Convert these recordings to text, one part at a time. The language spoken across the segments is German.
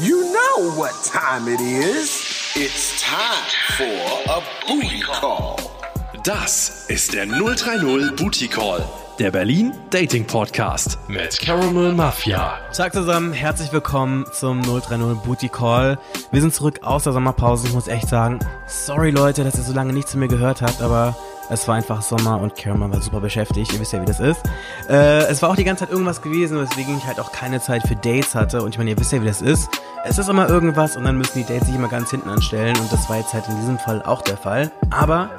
You know what time it is. It's time for a booty call. Das ist der 030 Booty Call, der Berlin Dating Podcast mit Caramel Mafia. Tag zusammen, herzlich willkommen zum 030 Booty Call. Wir sind zurück aus der Sommerpause. Ich muss echt sagen, sorry Leute, dass ihr so lange nichts zu mir gehört habt, aber es war einfach Sommer und Caramel war super beschäftigt. Ihr wisst ja, wie das ist. Äh, es war auch die ganze Zeit irgendwas gewesen, weswegen ich halt auch keine Zeit für Dates hatte. Und ich meine, ihr wisst ja, wie das ist. Es ist immer irgendwas und dann müssen die Dates sich immer ganz hinten anstellen. Und das war jetzt halt in diesem Fall auch der Fall. Aber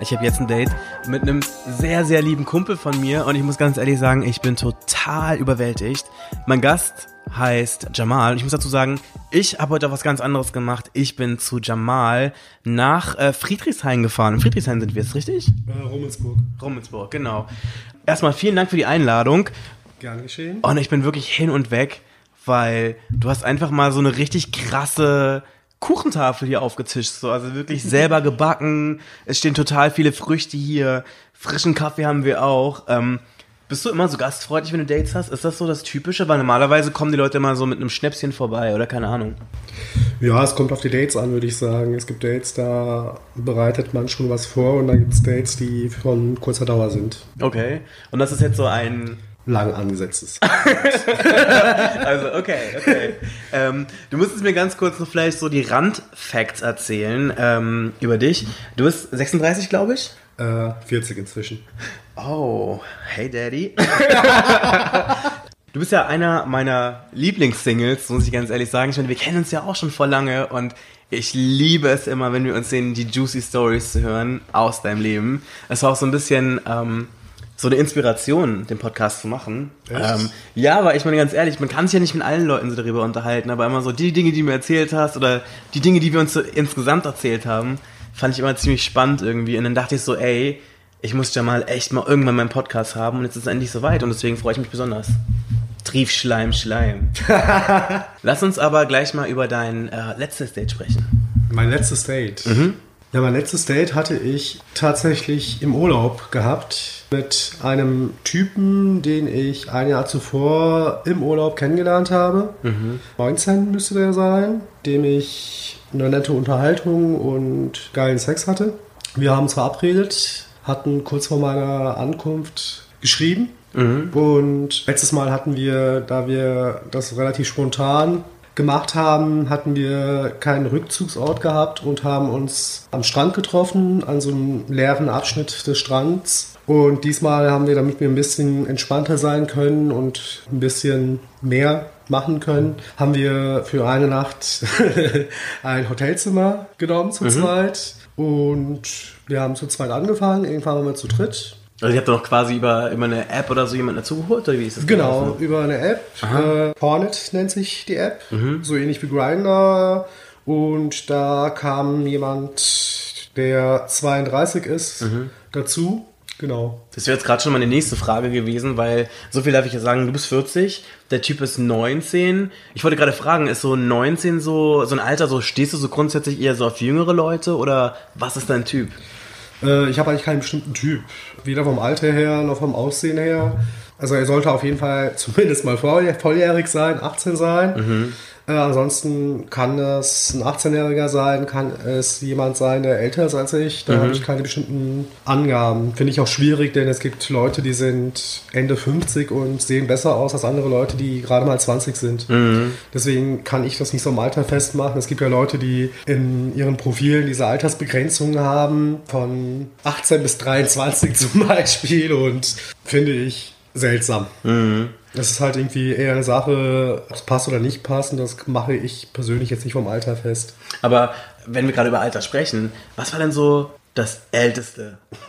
ich habe jetzt ein Date mit einem sehr, sehr lieben Kumpel von mir und ich muss ganz ehrlich sagen, ich bin total überwältigt. Mein Gast heißt Jamal. Und ich muss dazu sagen, ich habe heute was ganz anderes gemacht. Ich bin zu Jamal nach äh, Friedrichshain gefahren. In Friedrichshain sind wir, ist richtig? Äh, Rummelsburg. Rummelsburg, genau. Erstmal vielen Dank für die Einladung. Gern geschehen. Und ich bin wirklich hin und weg, weil du hast einfach mal so eine richtig krasse Kuchentafel hier aufgetischt. So. Also wirklich selber gebacken. Es stehen total viele Früchte hier. Frischen Kaffee haben wir auch. Ähm, bist du immer so gastfreundlich, wenn du Dates hast? Ist das so das Typische? Weil normalerweise kommen die Leute immer so mit einem Schnäpschen vorbei oder keine Ahnung. Ja, es kommt auf die Dates an, würde ich sagen. Es gibt Dates, da bereitet man schon was vor und dann gibt es Dates, die von kurzer Dauer sind. Okay. Und das ist jetzt so ein Lang angesetztes. also, okay, okay. ähm, du müsstest mir ganz kurz noch vielleicht so die Randfacts erzählen ähm, über dich. Du bist 36, glaube ich. Äh, 40 inzwischen. Oh, hey Daddy. du bist ja einer meiner Lieblingssingles, muss ich ganz ehrlich sagen. Ich meine, wir kennen uns ja auch schon vor lange und ich liebe es immer, wenn wir uns sehen, die juicy Stories zu hören aus deinem Leben. Es war auch so ein bisschen ähm, so eine Inspiration, den Podcast zu machen. Ähm, ja, aber ich meine ganz ehrlich, man kann sich ja nicht mit allen Leuten so darüber unterhalten, aber immer so die Dinge, die du mir erzählt hast oder die Dinge, die wir uns so insgesamt erzählt haben, fand ich immer ziemlich spannend irgendwie. Und dann dachte ich so, ey, ich muss ja mal echt mal irgendwann meinen Podcast haben und jetzt ist es endlich soweit und deswegen freue ich mich besonders. Trief Schleim. Lass uns aber gleich mal über dein äh, letztes Date sprechen. Mein letztes Date. Ja, mein letztes Date hatte ich tatsächlich im Urlaub gehabt mit einem Typen, den ich ein Jahr zuvor im Urlaub kennengelernt habe. 19 müsste der sein, dem ich eine nette Unterhaltung und geilen Sex hatte. Wir haben uns verabredet, hatten kurz vor meiner Ankunft geschrieben. Und letztes Mal hatten wir, da wir das relativ spontan gemacht haben, hatten wir keinen Rückzugsort gehabt und haben uns am Strand getroffen, an so einem leeren Abschnitt des Strands. Und diesmal haben wir, damit wir ein bisschen entspannter sein können und ein bisschen mehr machen können, haben wir für eine Nacht ein Hotelzimmer genommen zu zweit. Und wir haben zu zweit angefangen, irgendwann waren wir zu dritt. Also ihr habt doch quasi über, über eine App oder so jemanden dazugeholt, oder wie ist das Genau, gelaufen? über eine App. Äh, Hornet nennt sich die App. So ähnlich wie Grindr. Und da kam jemand, der 32 ist, dazu. Genau. Das wäre jetzt gerade schon meine nächste Frage gewesen, weil so viel darf ich ja sagen, du bist 40, der Typ ist 19. Ich wollte gerade fragen, ist so 19 so, so ein Alter, so stehst du so grundsätzlich eher so auf jüngere Leute oder was ist dein Typ? Äh, ich habe eigentlich keinen bestimmten Typ. Weder vom Alter her noch vom Aussehen her. Also er sollte auf jeden Fall zumindest mal voll- volljährig sein, 18 sein. Äh, ansonsten kann das ein 18-Jähriger sein, kann es jemand sein, der älter ist als ich. Da habe ich keine bestimmten Angaben. Finde ich auch schwierig, denn es gibt Leute, die sind Ende 50 und sehen besser aus als andere Leute, die gerade mal 20 sind. Deswegen kann ich das nicht so am Alter festmachen. Es gibt ja Leute, die in ihren Profilen diese Altersbegrenzungen haben, von 18 bis 23 zum Beispiel und finde ich seltsam. Das ist halt irgendwie eher eine Sache, ob es passt oder nicht passt. Und das mache ich persönlich jetzt nicht vom Alter fest. Aber wenn wir gerade über Alter sprechen, was war denn so das Älteste?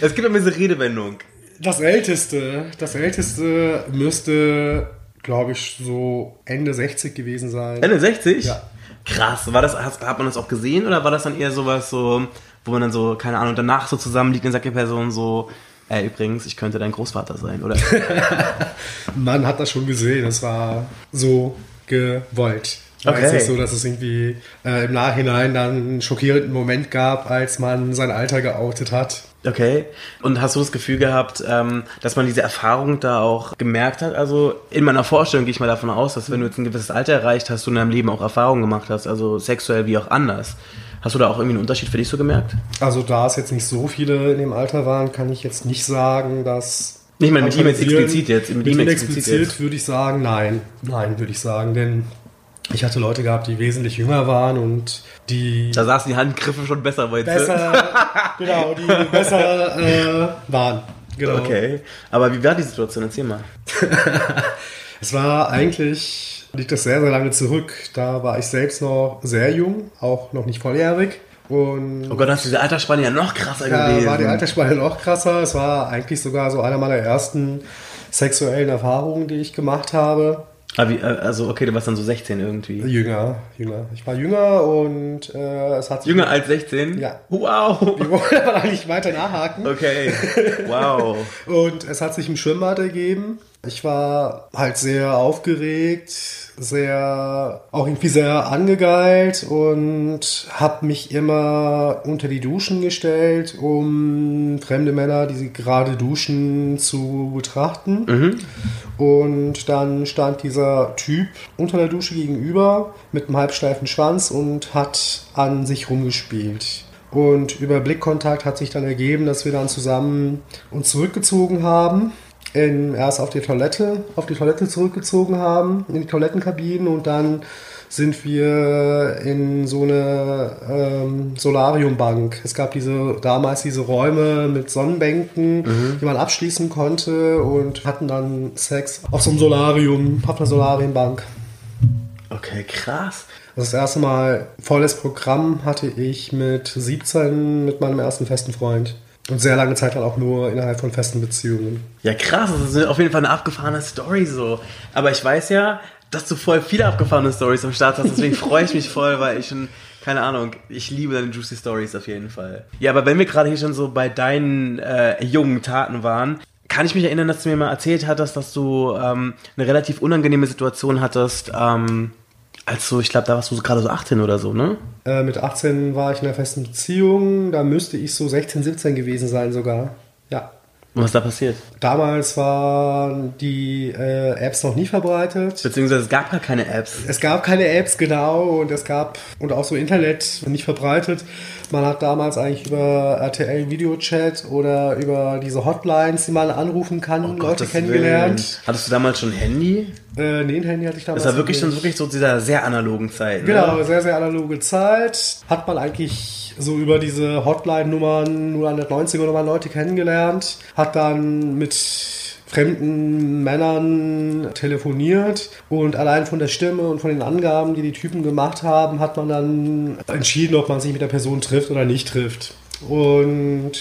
es gibt immer diese Redewendung. Das Älteste, das Älteste müsste, glaube ich, so Ende 60 gewesen sein. Ende 60? Ja. Krass. War das, hat, hat man das auch gesehen oder war das dann eher sowas so, wo man dann so, keine Ahnung, danach so zusammenliegt und sagt die Person so, ey, übrigens, ich könnte dein Großvater sein, oder? Man hat das schon gesehen, es war so gewollt. Okay. jetzt nicht so, dass es irgendwie äh, im Nachhinein dann einen schockierenden Moment gab, als man sein Alter geoutet hat. Okay. Und hast du das Gefühl gehabt, ähm, dass man diese Erfahrung da auch gemerkt hat? Also in meiner Vorstellung gehe ich mal davon aus, dass wenn du jetzt ein gewisses Alter erreicht hast, du in deinem Leben auch Erfahrungen gemacht hast, also sexuell wie auch anders. Hast du da auch irgendwie einen Unterschied für dich so gemerkt? Also da es jetzt nicht so viele in dem Alter waren, kann ich jetzt nicht sagen, dass... Nicht mal mit ihm jetzt explizit jetzt. Mit ihm explizit würde ich sagen, nein. Nein, würde ich sagen, denn ich hatte Leute gehabt, die wesentlich jünger waren und die Da saßen die Handgriffe schon besser bei besser, genau, die besser äh, waren. Genau. Okay. Aber wie war die Situation? Erzähl mal. Es war eigentlich, liegt das sehr, sehr lange zurück. Da war ich selbst noch sehr jung, auch noch nicht volljährig. Und Oh Gott, hast du diese Altersspanne ja noch krasser gewesen. war die Altersspanne noch krasser. Es war eigentlich sogar so einer meiner ersten sexuellen Erfahrungen, die ich gemacht habe. Ah, wie, äh, also okay, du warst dann so 16 irgendwie. Jünger, jünger. Ich war jünger und äh, es hat sich Jünger als 16? Ja. Wow. Wir wollen aber eigentlich weiter nachhaken. Okay. Wow. Und es hat sich im Schwimmbad ergeben. Ich war halt sehr aufgeregt, sehr auch irgendwie sehr angegeilt und habe mich immer unter die Duschen gestellt, um fremde Männer, die sie gerade duschen, zu betrachten. Und dann stand dieser Typ unter der Dusche gegenüber mit einem halbsteifen Schwanz und hat an sich rumgespielt. Und über Blickkontakt hat sich dann ergeben, dass wir dann zusammen uns zurückgezogen haben. In, erst auf die Toilette, auf die Toilette zurückgezogen haben, in die Toilettenkabinen und dann sind wir in so eine ähm, Solariumbank. Es gab diese damals diese Räume mit Sonnenbänken, die man abschließen konnte und hatten dann Sex auf so einem Solarium, auf einer Solariumbank. Okay, krass. Das erste Mal volles Programm hatte ich mit 17 mit meinem ersten festen Freund. Und sehr lange Zeit dann auch nur innerhalb von festen Beziehungen. Ja, krass. Das ist auf jeden Fall eine abgefahrene Story so. Aber ich weiß ja, dass du voll viele abgefahrene Stories am Start hast. Deswegen freue ich mich voll, weil ich schon, keine Ahnung, ich liebe deine Juicy Stories auf jeden Fall. Ja, aber wenn wir gerade hier schon so bei deinen äh, jungen Taten waren, kann ich mich erinnern, dass du mir mal erzählt hattest, dass du ähm, eine relativ unangenehme Situation hattest, ähm, als ich glaube, da warst du gerade so 18 oder so, ne? Äh, mit 18 war ich in einer festen Beziehung. Da müsste ich so 16, 17 gewesen sein sogar. Ja. Und was ist da passiert? Damals waren die äh, Apps noch nie verbreitet. Beziehungsweise es gab gar keine Apps. Es gab keine Apps, genau, und es gab, und auch so Internet nicht verbreitet. Man hat damals eigentlich über RTL Videochat oder über diese Hotlines, die man anrufen kann, Leute Oh Gottes kennengelernt. Willen. Hattest du damals schon ein Handy? Äh, nee, ein Handy hatte ich damals. Das war wirklich schon wirklich so dieser sehr analogen Zeit. Genau, Ne? sehr, sehr analoge Zeit. Hat man eigentlich so über diese Hotline-Nummern 090er Nummern Leute kennengelernt. Hat dann mit fremden Männern telefoniert und allein von der Stimme und von den Angaben, die die Typen gemacht haben, hat man dann entschieden, ob man sich mit der Person trifft oder nicht trifft. Und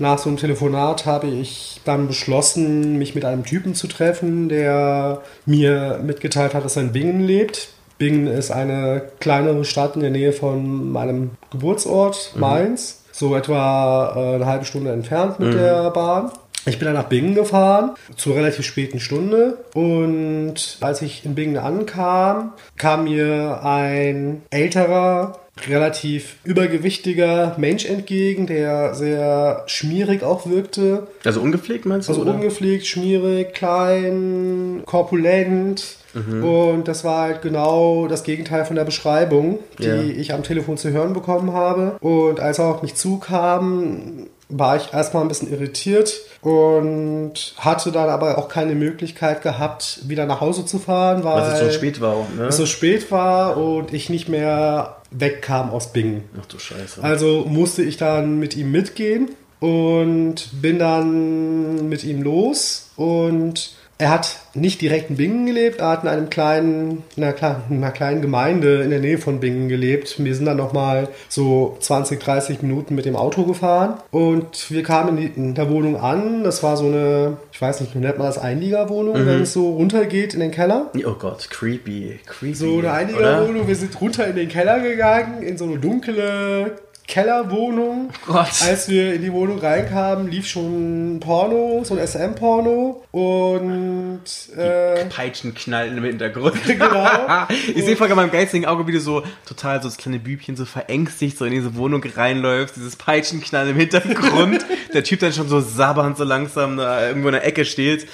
nach so einem Telefonat habe ich dann beschlossen, mich mit einem Typen zu treffen, der mir mitgeteilt hat, dass er in Bingen lebt. Bingen ist eine kleinere Stadt in der Nähe von meinem Geburtsort, Mainz. So etwa äh, eine halbe Stunde entfernt mit der Bahn. Ich bin dann nach Bingen gefahren, zur relativ späten Stunde. Und als ich in Bingen ankam, kam mir ein älterer, relativ übergewichtiger Mensch entgegen, der sehr schmierig auch wirkte. Also ungepflegt meinst du? Also oder? ungepflegt, schmierig, klein, korpulent. Mhm. Und das war halt genau das Gegenteil von der Beschreibung, die Ja. ich am Telefon zu hören bekommen habe. Und als er auf mich zukam, war ich erstmal ein bisschen irritiert und hatte dann aber auch keine Möglichkeit gehabt, wieder nach Hause zu fahren, weil Weil es so spät war. Ne? es so spät war und ich nicht mehr wegkam aus Bingen. Ach du Scheiße. Also musste ich dann mit ihm mitgehen und bin dann mit ihm los und er hat nicht direkt in Bingen gelebt, er hat in einem kleinen, in einer, kleinen, in einer kleinen Gemeinde in der Nähe von Bingen gelebt. Wir sind dann nochmal so 20, 30 Minuten mit dem Auto gefahren und wir kamen in, die, in der Wohnung an. Das war so eine, ich weiß nicht, wie nennt man das, Einliegerwohnung, wenn es so runtergeht in den Keller. oh Gott, creepy. Creepy. So eine? Einliegerwohnung. Wir sind runter in den Keller gegangen, in so eine dunkle, Kellerwohnung. Oh. Als wir in die Wohnung reinkamen, lief schon Porno, so ein SM-Porno. Und äh, Peitschenknallen im Hintergrund. Genau. ich sehe vor meinem geistigen Auge, wie du so total so das kleine Bübchen so verängstigt so in diese Wohnung reinläufst, dieses Peitschenknallen im Hintergrund. der Typ dann schon so sabbernd so langsam da irgendwo in der Ecke steht.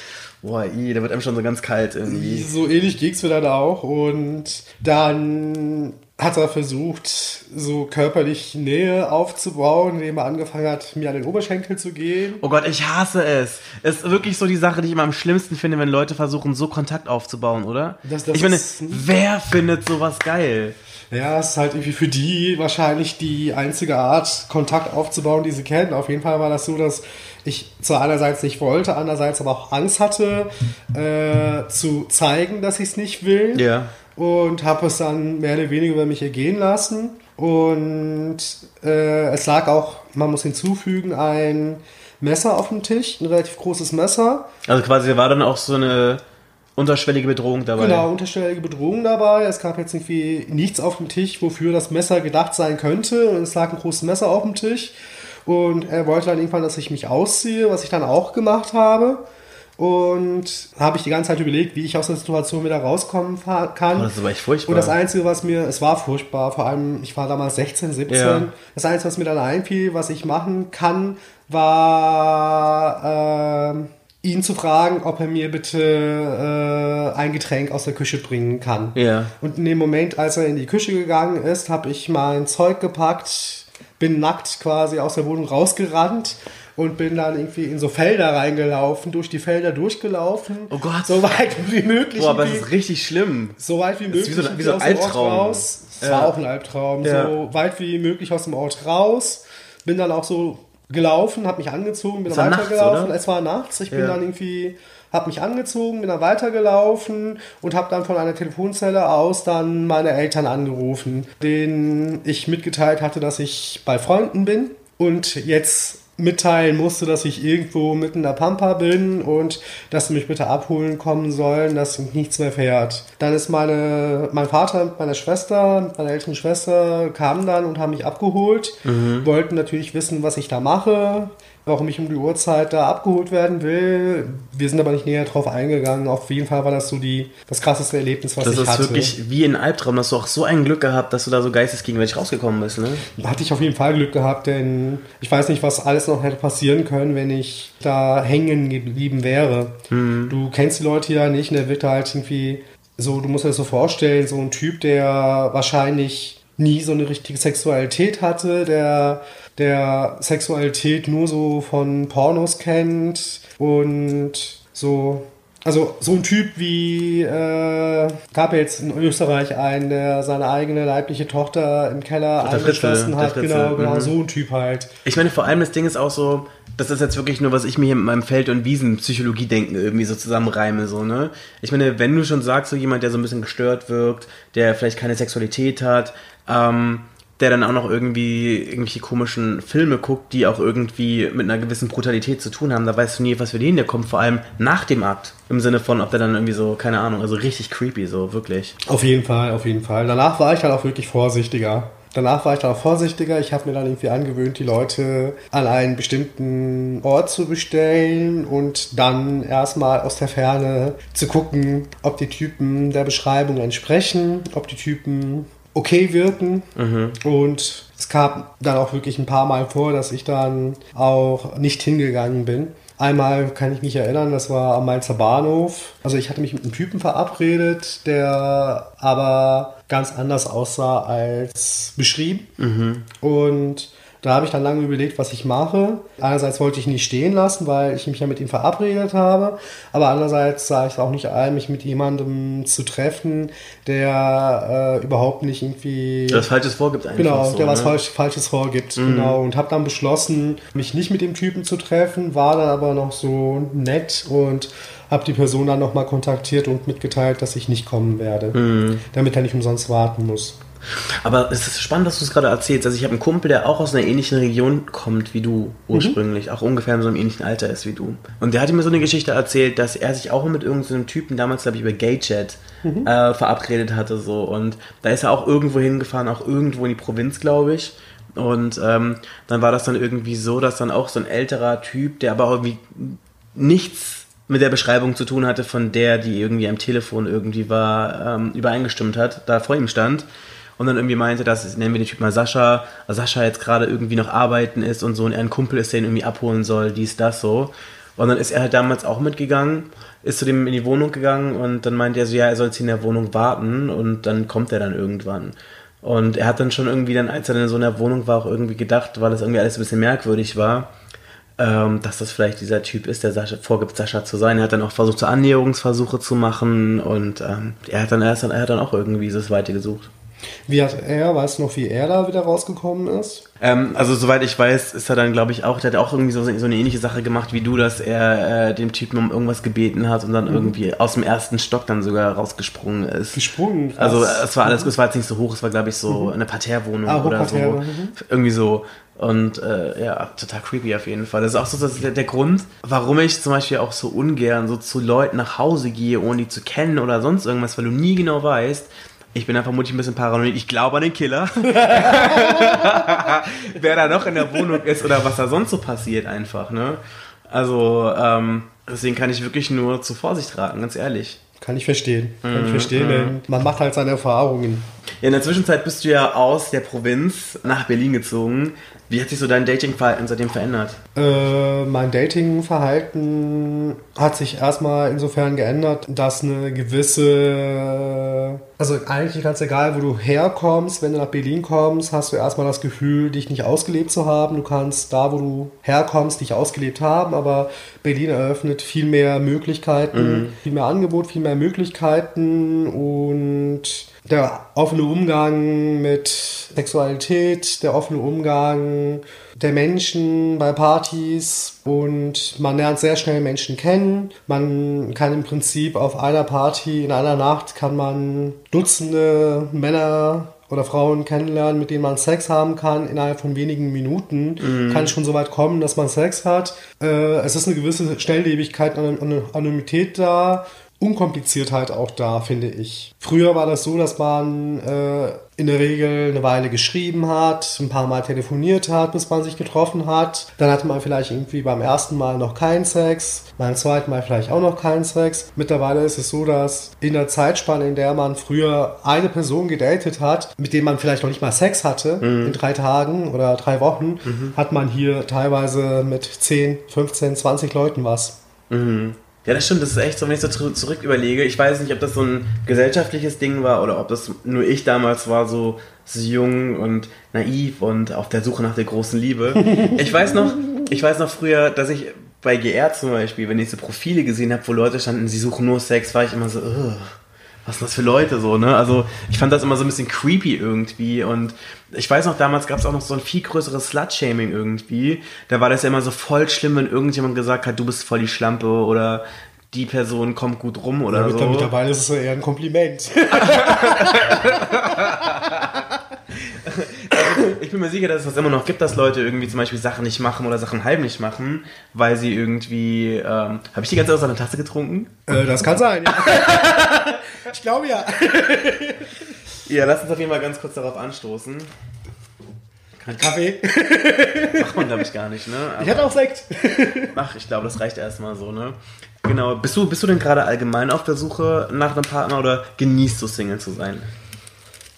Boah, i, da wird einem schon so ganz kalt irgendwie. so ähnlich ging's mir dann auch. Und dann hat er versucht, so körperlich Nähe aufzubauen, indem er angefangen hat, mir an den Oberschenkel zu gehen. Oh Gott, ich hasse es. Es ist wirklich so die Sache, die ich immer am schlimmsten finde, wenn Leute versuchen, so Kontakt aufzubauen, oder? Das- das ich meine, wer findet sowas geil? Ja, es ist halt irgendwie für die wahrscheinlich die einzige Art, Kontakt aufzubauen, die sie kennen. Auf jeden Fall war das so, dass ich zwar einerseits nicht wollte, andererseits aber auch Angst hatte, äh, zu zeigen, dass ich es nicht will. Ja. Und habe es dann mehr oder weniger über mich ergehen lassen. Und äh, es lag auch, man muss hinzufügen, ein Messer auf dem Tisch, ein relativ großes Messer. Also quasi war dann auch so eine unterschwellige Bedrohung dabei. Genau, unterschwellige Bedrohung dabei. Es gab jetzt irgendwie nichts auf dem Tisch, wofür das Messer gedacht sein könnte. Und es lag ein großes Messer auf dem Tisch. Und er wollte dann irgendwann, dass ich mich ausziehe, was ich dann auch gemacht habe. Und habe ich die ganze Zeit überlegt, wie ich aus der Situation wieder rauskommen kann. Das aber echt furchtbar. Und das Einzige, was mir, es war furchtbar, vor allem, ich war damals 16, 17. Ja. Das Einzige, was mir dann einfiel, was ich machen kann, war, ähm, ihn zu fragen, ob er mir bitte äh, ein Getränk aus der Küche bringen kann. Ja. Und in dem Moment, als er in die Küche gegangen ist, habe ich mein Zeug gepackt, bin nackt quasi aus der Wohnung rausgerannt und bin dann irgendwie in so Felder reingelaufen, durch die Felder durchgelaufen. Oh Gott. So weit wie möglich. Boah, aber das ist richtig schlimm. so weit wie ist möglich wie so ein- wie so ein aus dem Ort Albtraum. raus. Es Ja. war auch ein Albtraum. Ja. So weit wie möglich aus dem Ort raus. Bin dann auch so gelaufen, habe mich angezogen, bin war weitergelaufen. nachts? Es war nachts. Ich bin Ja. dann irgendwie, habe mich angezogen, bin dann weitergelaufen und habe dann von einer Telefonzelle aus dann meine Eltern angerufen, denen ich mitgeteilt hatte, dass ich bei Freunden bin und jetzt mitteilen musste, dass ich irgendwo mitten in der Pampa bin und dass sie mich bitte abholen kommen sollen, dass nichts mehr fährt. Dann ist meine, mein Vater mit meiner Schwester, mit meiner älteren Schwester, kamen dann und haben mich abgeholt, wollten natürlich wissen, was ich da mache, warum ich um die Uhrzeit da abgeholt werden will. Wir sind aber nicht näher drauf eingegangen. Auf jeden Fall war das so die, das krasseste Erlebnis, was Das ich ist hatte. wirklich wie ein Albtraum. Hast du auch so ein Glück gehabt, dass du da so geistesgegenwärtig rausgekommen bist, ne? hatte ich auf jeden Fall Glück gehabt, denn ich weiß nicht, was alles noch hätte passieren können, wenn ich da hängen geblieben wäre. Du kennst die Leute ja nicht, und der wird halt irgendwie so, du musst dir das so vorstellen, so ein Typ, der wahrscheinlich nie so eine richtige Sexualität hatte, der der Sexualität nur so von Pornos kennt und so also so ein Typ wie äh, gab jetzt in Österreich einen, der seine eigene leibliche Tochter im Keller Der eingeschlossen hat. Fritzl, Genau, genau, mhm. so ein Typ halt. Ich meine, vor allem das Ding ist auch so, das ist jetzt wirklich nur, was ich mir hier mit meinem Feld- und Wiesen-Psychologie-Denken irgendwie so zusammenreime, so, ne? Ich meine, wenn du schon sagst, so jemand, der so ein bisschen gestört wirkt, der vielleicht keine Sexualität hat, ähm, der dann auch noch irgendwie irgendwelche komischen Filme guckt, die auch irgendwie mit einer gewissen Brutalität zu tun haben, da weißt du nie, was für den der kommt, vor allem nach dem Akt. Im Sinne von, ob der dann irgendwie so, keine Ahnung, also richtig creepy, so, wirklich. Auf jeden Fall, auf jeden Fall. Danach war ich dann auch wirklich vorsichtiger. Danach war ich dann auch vorsichtiger. Ich habe mir dann irgendwie angewöhnt, die Leute an einen bestimmten Ort zu bestellen und dann erstmal aus der Ferne zu gucken, ob die Typen der Beschreibung entsprechen, ob die Typen okay wirken. Und es kam dann auch wirklich ein paar Mal vor, dass ich dann auch nicht hingegangen bin. Einmal kann ich mich erinnern, das war am Mainzer Bahnhof. Also ich hatte mich mit einem Typen verabredet, der aber ganz anders aussah als beschrieben. Und da habe ich dann lange überlegt, was ich mache. Einerseits wollte ich ihn nicht stehen lassen, weil ich mich ja mit ihm verabredet habe. Aber andererseits sah ich es auch nicht ein, mich mit jemandem zu treffen, der äh, überhaupt nicht irgendwie... Das Falsches vorgibt eigentlich. Genau, so, der was ne? falsch, Falsches vorgibt. Genau. Und habe dann beschlossen, mich nicht mit dem Typen zu treffen, war dann aber noch so nett und habe die Person dann nochmal kontaktiert und mitgeteilt, dass ich nicht kommen werde, damit er nicht umsonst warten muss. Aber es ist spannend, dass du es gerade erzählst. Also ich habe einen Kumpel, der auch aus einer ähnlichen Region kommt wie du ursprünglich, auch ungefähr in so einem ähnlichen Alter ist wie du. Und der hatte mir so eine Geschichte erzählt, dass er sich auch mit irgendeinem Typen damals, glaube ich, über Gaychat äh, verabredet hatte so. Und da ist er auch irgendwo hingefahren, auch irgendwo in die Provinz, glaube ich. Und ähm, dann war das dann irgendwie so, dass dann auch so ein älterer Typ, der aber auch irgendwie nichts mit der Beschreibung zu tun hatte, von der, die irgendwie am Telefon irgendwie war, ähm, übereingestimmt hat, da vor ihm stand. Und dann irgendwie meinte, dass, nennen wir den Typ mal Sascha, Sascha jetzt gerade irgendwie noch arbeiten ist und so und er ein Kumpel ist, der ihn irgendwie abholen soll, dies, das so. Und dann ist er halt damals auch mitgegangen, ist zu dem in die Wohnung gegangen und dann meinte er so, ja, er soll jetzt in der Wohnung warten und dann kommt er dann irgendwann. Und er hat dann schon irgendwie dann, als er dann in so einer Wohnung war, auch irgendwie gedacht, weil das irgendwie alles ein bisschen merkwürdig war, ähm, dass das vielleicht dieser Typ ist, der Sascha, vorgibt, Sascha zu sein. Er hat dann auch versucht, so Annäherungsversuche zu machen und ähm, er hat dann erst dann, er hat dann auch irgendwie das Weite gesucht. Wie hat er, weißt du noch, wie er da wieder rausgekommen ist? Ähm, also soweit ich weiß, ist er dann, glaube ich, auch, der hat auch irgendwie so, so eine ähnliche Sache gemacht wie du, dass er äh, dem Typen um irgendwas gebeten hat und dann irgendwie aus dem ersten Stock dann sogar rausgesprungen ist. Gesprungen? Was? Also es war alles, es war jetzt nicht so hoch, es war, glaube ich, so eine Parterrewohnung Ah, oder so. Hochparterre, mhm. Irgendwie so. Und äh, ja, total creepy auf jeden Fall. Das ist auch so das, der, der Grund, warum ich zum Beispiel auch so ungern so zu Leuten nach Hause gehe, ohne die zu kennen oder sonst irgendwas, weil du nie genau weißt, ich bin da vermutlich ein bisschen paranoid. Ich glaube an den Killer. Wer da noch in der Wohnung ist oder was da sonst so passiert einfach, ne? Also, ähm, deswegen kann ich wirklich nur zu Vorsicht raten, ganz ehrlich. Kann ich verstehen. Kann Mhm, ich verstehen, denn man macht halt seine Erfahrungen. Ja, in der Zwischenzeit bist du ja aus der Provinz nach Berlin gezogen. Wie hat sich so dein Datingverhalten seitdem verändert? Äh, mein Datingverhalten hat sich erstmal insofern geändert, dass eine gewisse, also eigentlich ganz egal, wo du herkommst, wenn du nach Berlin kommst, hast du erstmal das Gefühl, dich nicht ausgelebt zu haben. Du kannst da, wo du herkommst, dich ausgelebt haben, aber Berlin eröffnet viel mehr Möglichkeiten, viel mehr Angebot, viel mehr Möglichkeiten und der offene Umgang mit Sexualität, der offene Umgang der Menschen bei Partys und man lernt sehr schnell Menschen kennen. Man kann im Prinzip auf einer Party in einer Nacht kann man Dutzende Männer oder Frauen kennenlernen, mit denen man Sex haben kann innerhalb von wenigen Minuten. Kann schon so weit kommen, dass man Sex hat. Äh, es ist eine gewisse Schnelllebigkeit und Anonymität da. Unkompliziertheit auch da, finde ich. Früher war das so, dass man äh, in der Regel eine Weile geschrieben hat, ein paar Mal telefoniert hat, bis man sich getroffen hat. Dann hatte man vielleicht irgendwie beim ersten Mal noch keinen Sex, beim zweiten Mal vielleicht auch noch keinen Sex. Mittlerweile ist es so, dass in der Zeitspanne, in der man früher eine Person gedatet hat, mit dem man vielleicht noch nicht mal Sex hatte, in drei Tagen oder drei Wochen, hat man hier teilweise mit 10, 15, 20 Leuten was. Ja, das stimmt, das ist echt so, wenn ich so zurück, überlege. Ich weiß nicht, ob das so ein gesellschaftliches Ding war oder ob das nur ich damals war, so, so jung und naiv und auf der Suche nach der großen Liebe. Ich weiß noch, ich weiß noch früher, dass ich bei GR zum Beispiel, wenn ich so Profile gesehen habe, wo Leute standen, sie suchen nur Sex, war ich immer so, "Ugh, was sind das für Leute so, ne? Also ich fand das immer so ein bisschen creepy irgendwie und ich weiß noch, damals gab es auch noch so ein viel größeres Slut-Shaming irgendwie. Da war das ja immer so voll schlimm, wenn irgendjemand gesagt hat, du bist voll die Schlampe oder die Person kommt gut rum oder Ja, so. mit- Mittlerweile ist es eher ein Kompliment. Ich bin mir sicher, dass es das immer noch gibt, dass Leute irgendwie zum Beispiel Sachen nicht machen oder Sachen heimlich machen, weil sie irgendwie. Ähm, Habe ich die ganze Zeit aus einer Tasse getrunken? äh, das kann sein, ja. ich glaube ja. Ja, lass uns auf jeden Fall ganz kurz darauf anstoßen. Kaffee. Macht man, glaube ich, gar nicht, ne? Aber- Ich hätte auch Sekt. Ach, ich glaube, das reicht erstmal so, ne? Genau. Bist du, bist du denn gerade allgemein auf der Suche nach einem Partner oder genießt du Single zu sein?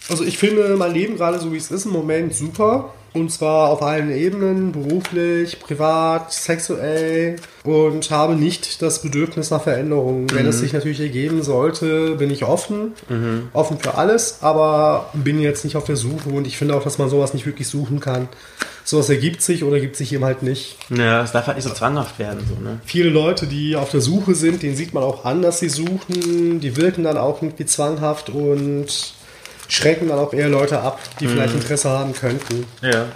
Also ich finde mein Leben gerade so wie es ist im Moment super. Und zwar auf allen Ebenen, beruflich, privat, sexuell und habe nicht das Bedürfnis nach Veränderung. Wenn es sich natürlich ergeben sollte, bin ich offen, offen für alles, aber bin jetzt nicht auf der Suche und ich finde auch, dass man sowas nicht wirklich suchen kann. Sowas ergibt sich oder ergibt sich eben halt nicht. Ja, es darf halt nicht so zwanghaft werden, so, ne? Viele Leute, die auf der Suche sind, denen sieht man auch an, dass sie suchen. Die wirken dann auch irgendwie zwanghaft und schrecken dann auch eher Leute ab, die vielleicht Interesse haben könnten. Ja.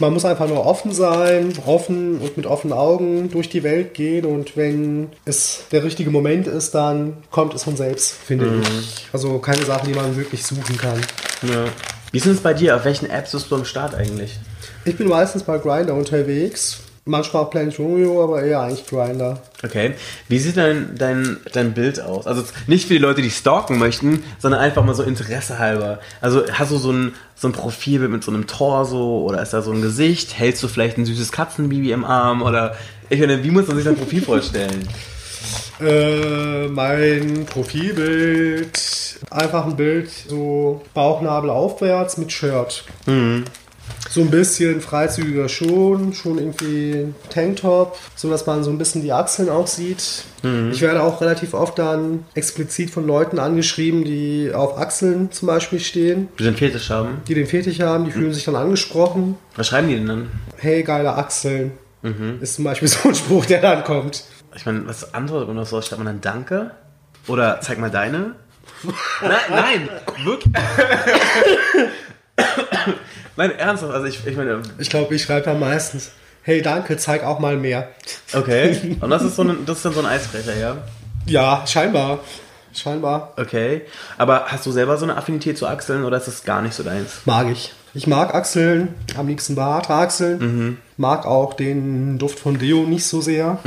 Man muss einfach nur offen sein, offen und mit offenen Augen durch die Welt gehen und wenn es der richtige Moment ist, dann kommt es von selbst, finde ich. Also keine Sache, die man wirklich suchen kann. ja. Wie ist es bei dir? Auf welchen Apps bist du am Start eigentlich? Ich bin meistens bei Grindr unterwegs. Manchmal auch Planet Romeo, aber eher eigentlich Grinder. Okay. Wie sieht dein, dein, dein Bild aus? Also nicht für die Leute, die stalken möchten, sondern einfach mal so Interesse halber. Also hast du so ein, so ein Profilbild mit so einem Torso oder ist da so ein Gesicht? Hältst du vielleicht ein süßes Katzenbaby im Arm? Oder ich meine, wie muss man sich dein Profil vorstellen? Äh, mein Profilbild, einfach ein Bild, so Bauchnabel aufwärts mit Shirt. So ein bisschen freizügiger schon, schon irgendwie Tanktop, so dass man so ein bisschen die Achseln auch sieht. Ich werde auch relativ oft dann explizit von Leuten angeschrieben, die auf Achseln zum Beispiel stehen, Die den Fetisch haben? die den Fetisch haben, die fühlen sich dann angesprochen. Was schreiben die denn dann? Hey, geile Achseln. Ist zum Beispiel so ein Spruch, der dann kommt. Ich meine, was antwortet man auf so? Schreibt man dann Danke? Oder zeig mal deine? nein, nein, wirklich. nein, ernsthaft. Also ich, ich meine, Ich glaube, ich schreibe dann meistens, hey, danke, zeig auch mal mehr. okay. Und das ist, so ein, das ist dann so ein Eisbrecher, ja? Ja, scheinbar. Scheinbar. Okay. Aber hast du selber so eine Affinität zu Achseln oder ist das gar nicht so deins? Mag ich. Ich mag Achseln, am liebsten behaarte Achseln. Mag auch den Duft von Deo nicht so sehr.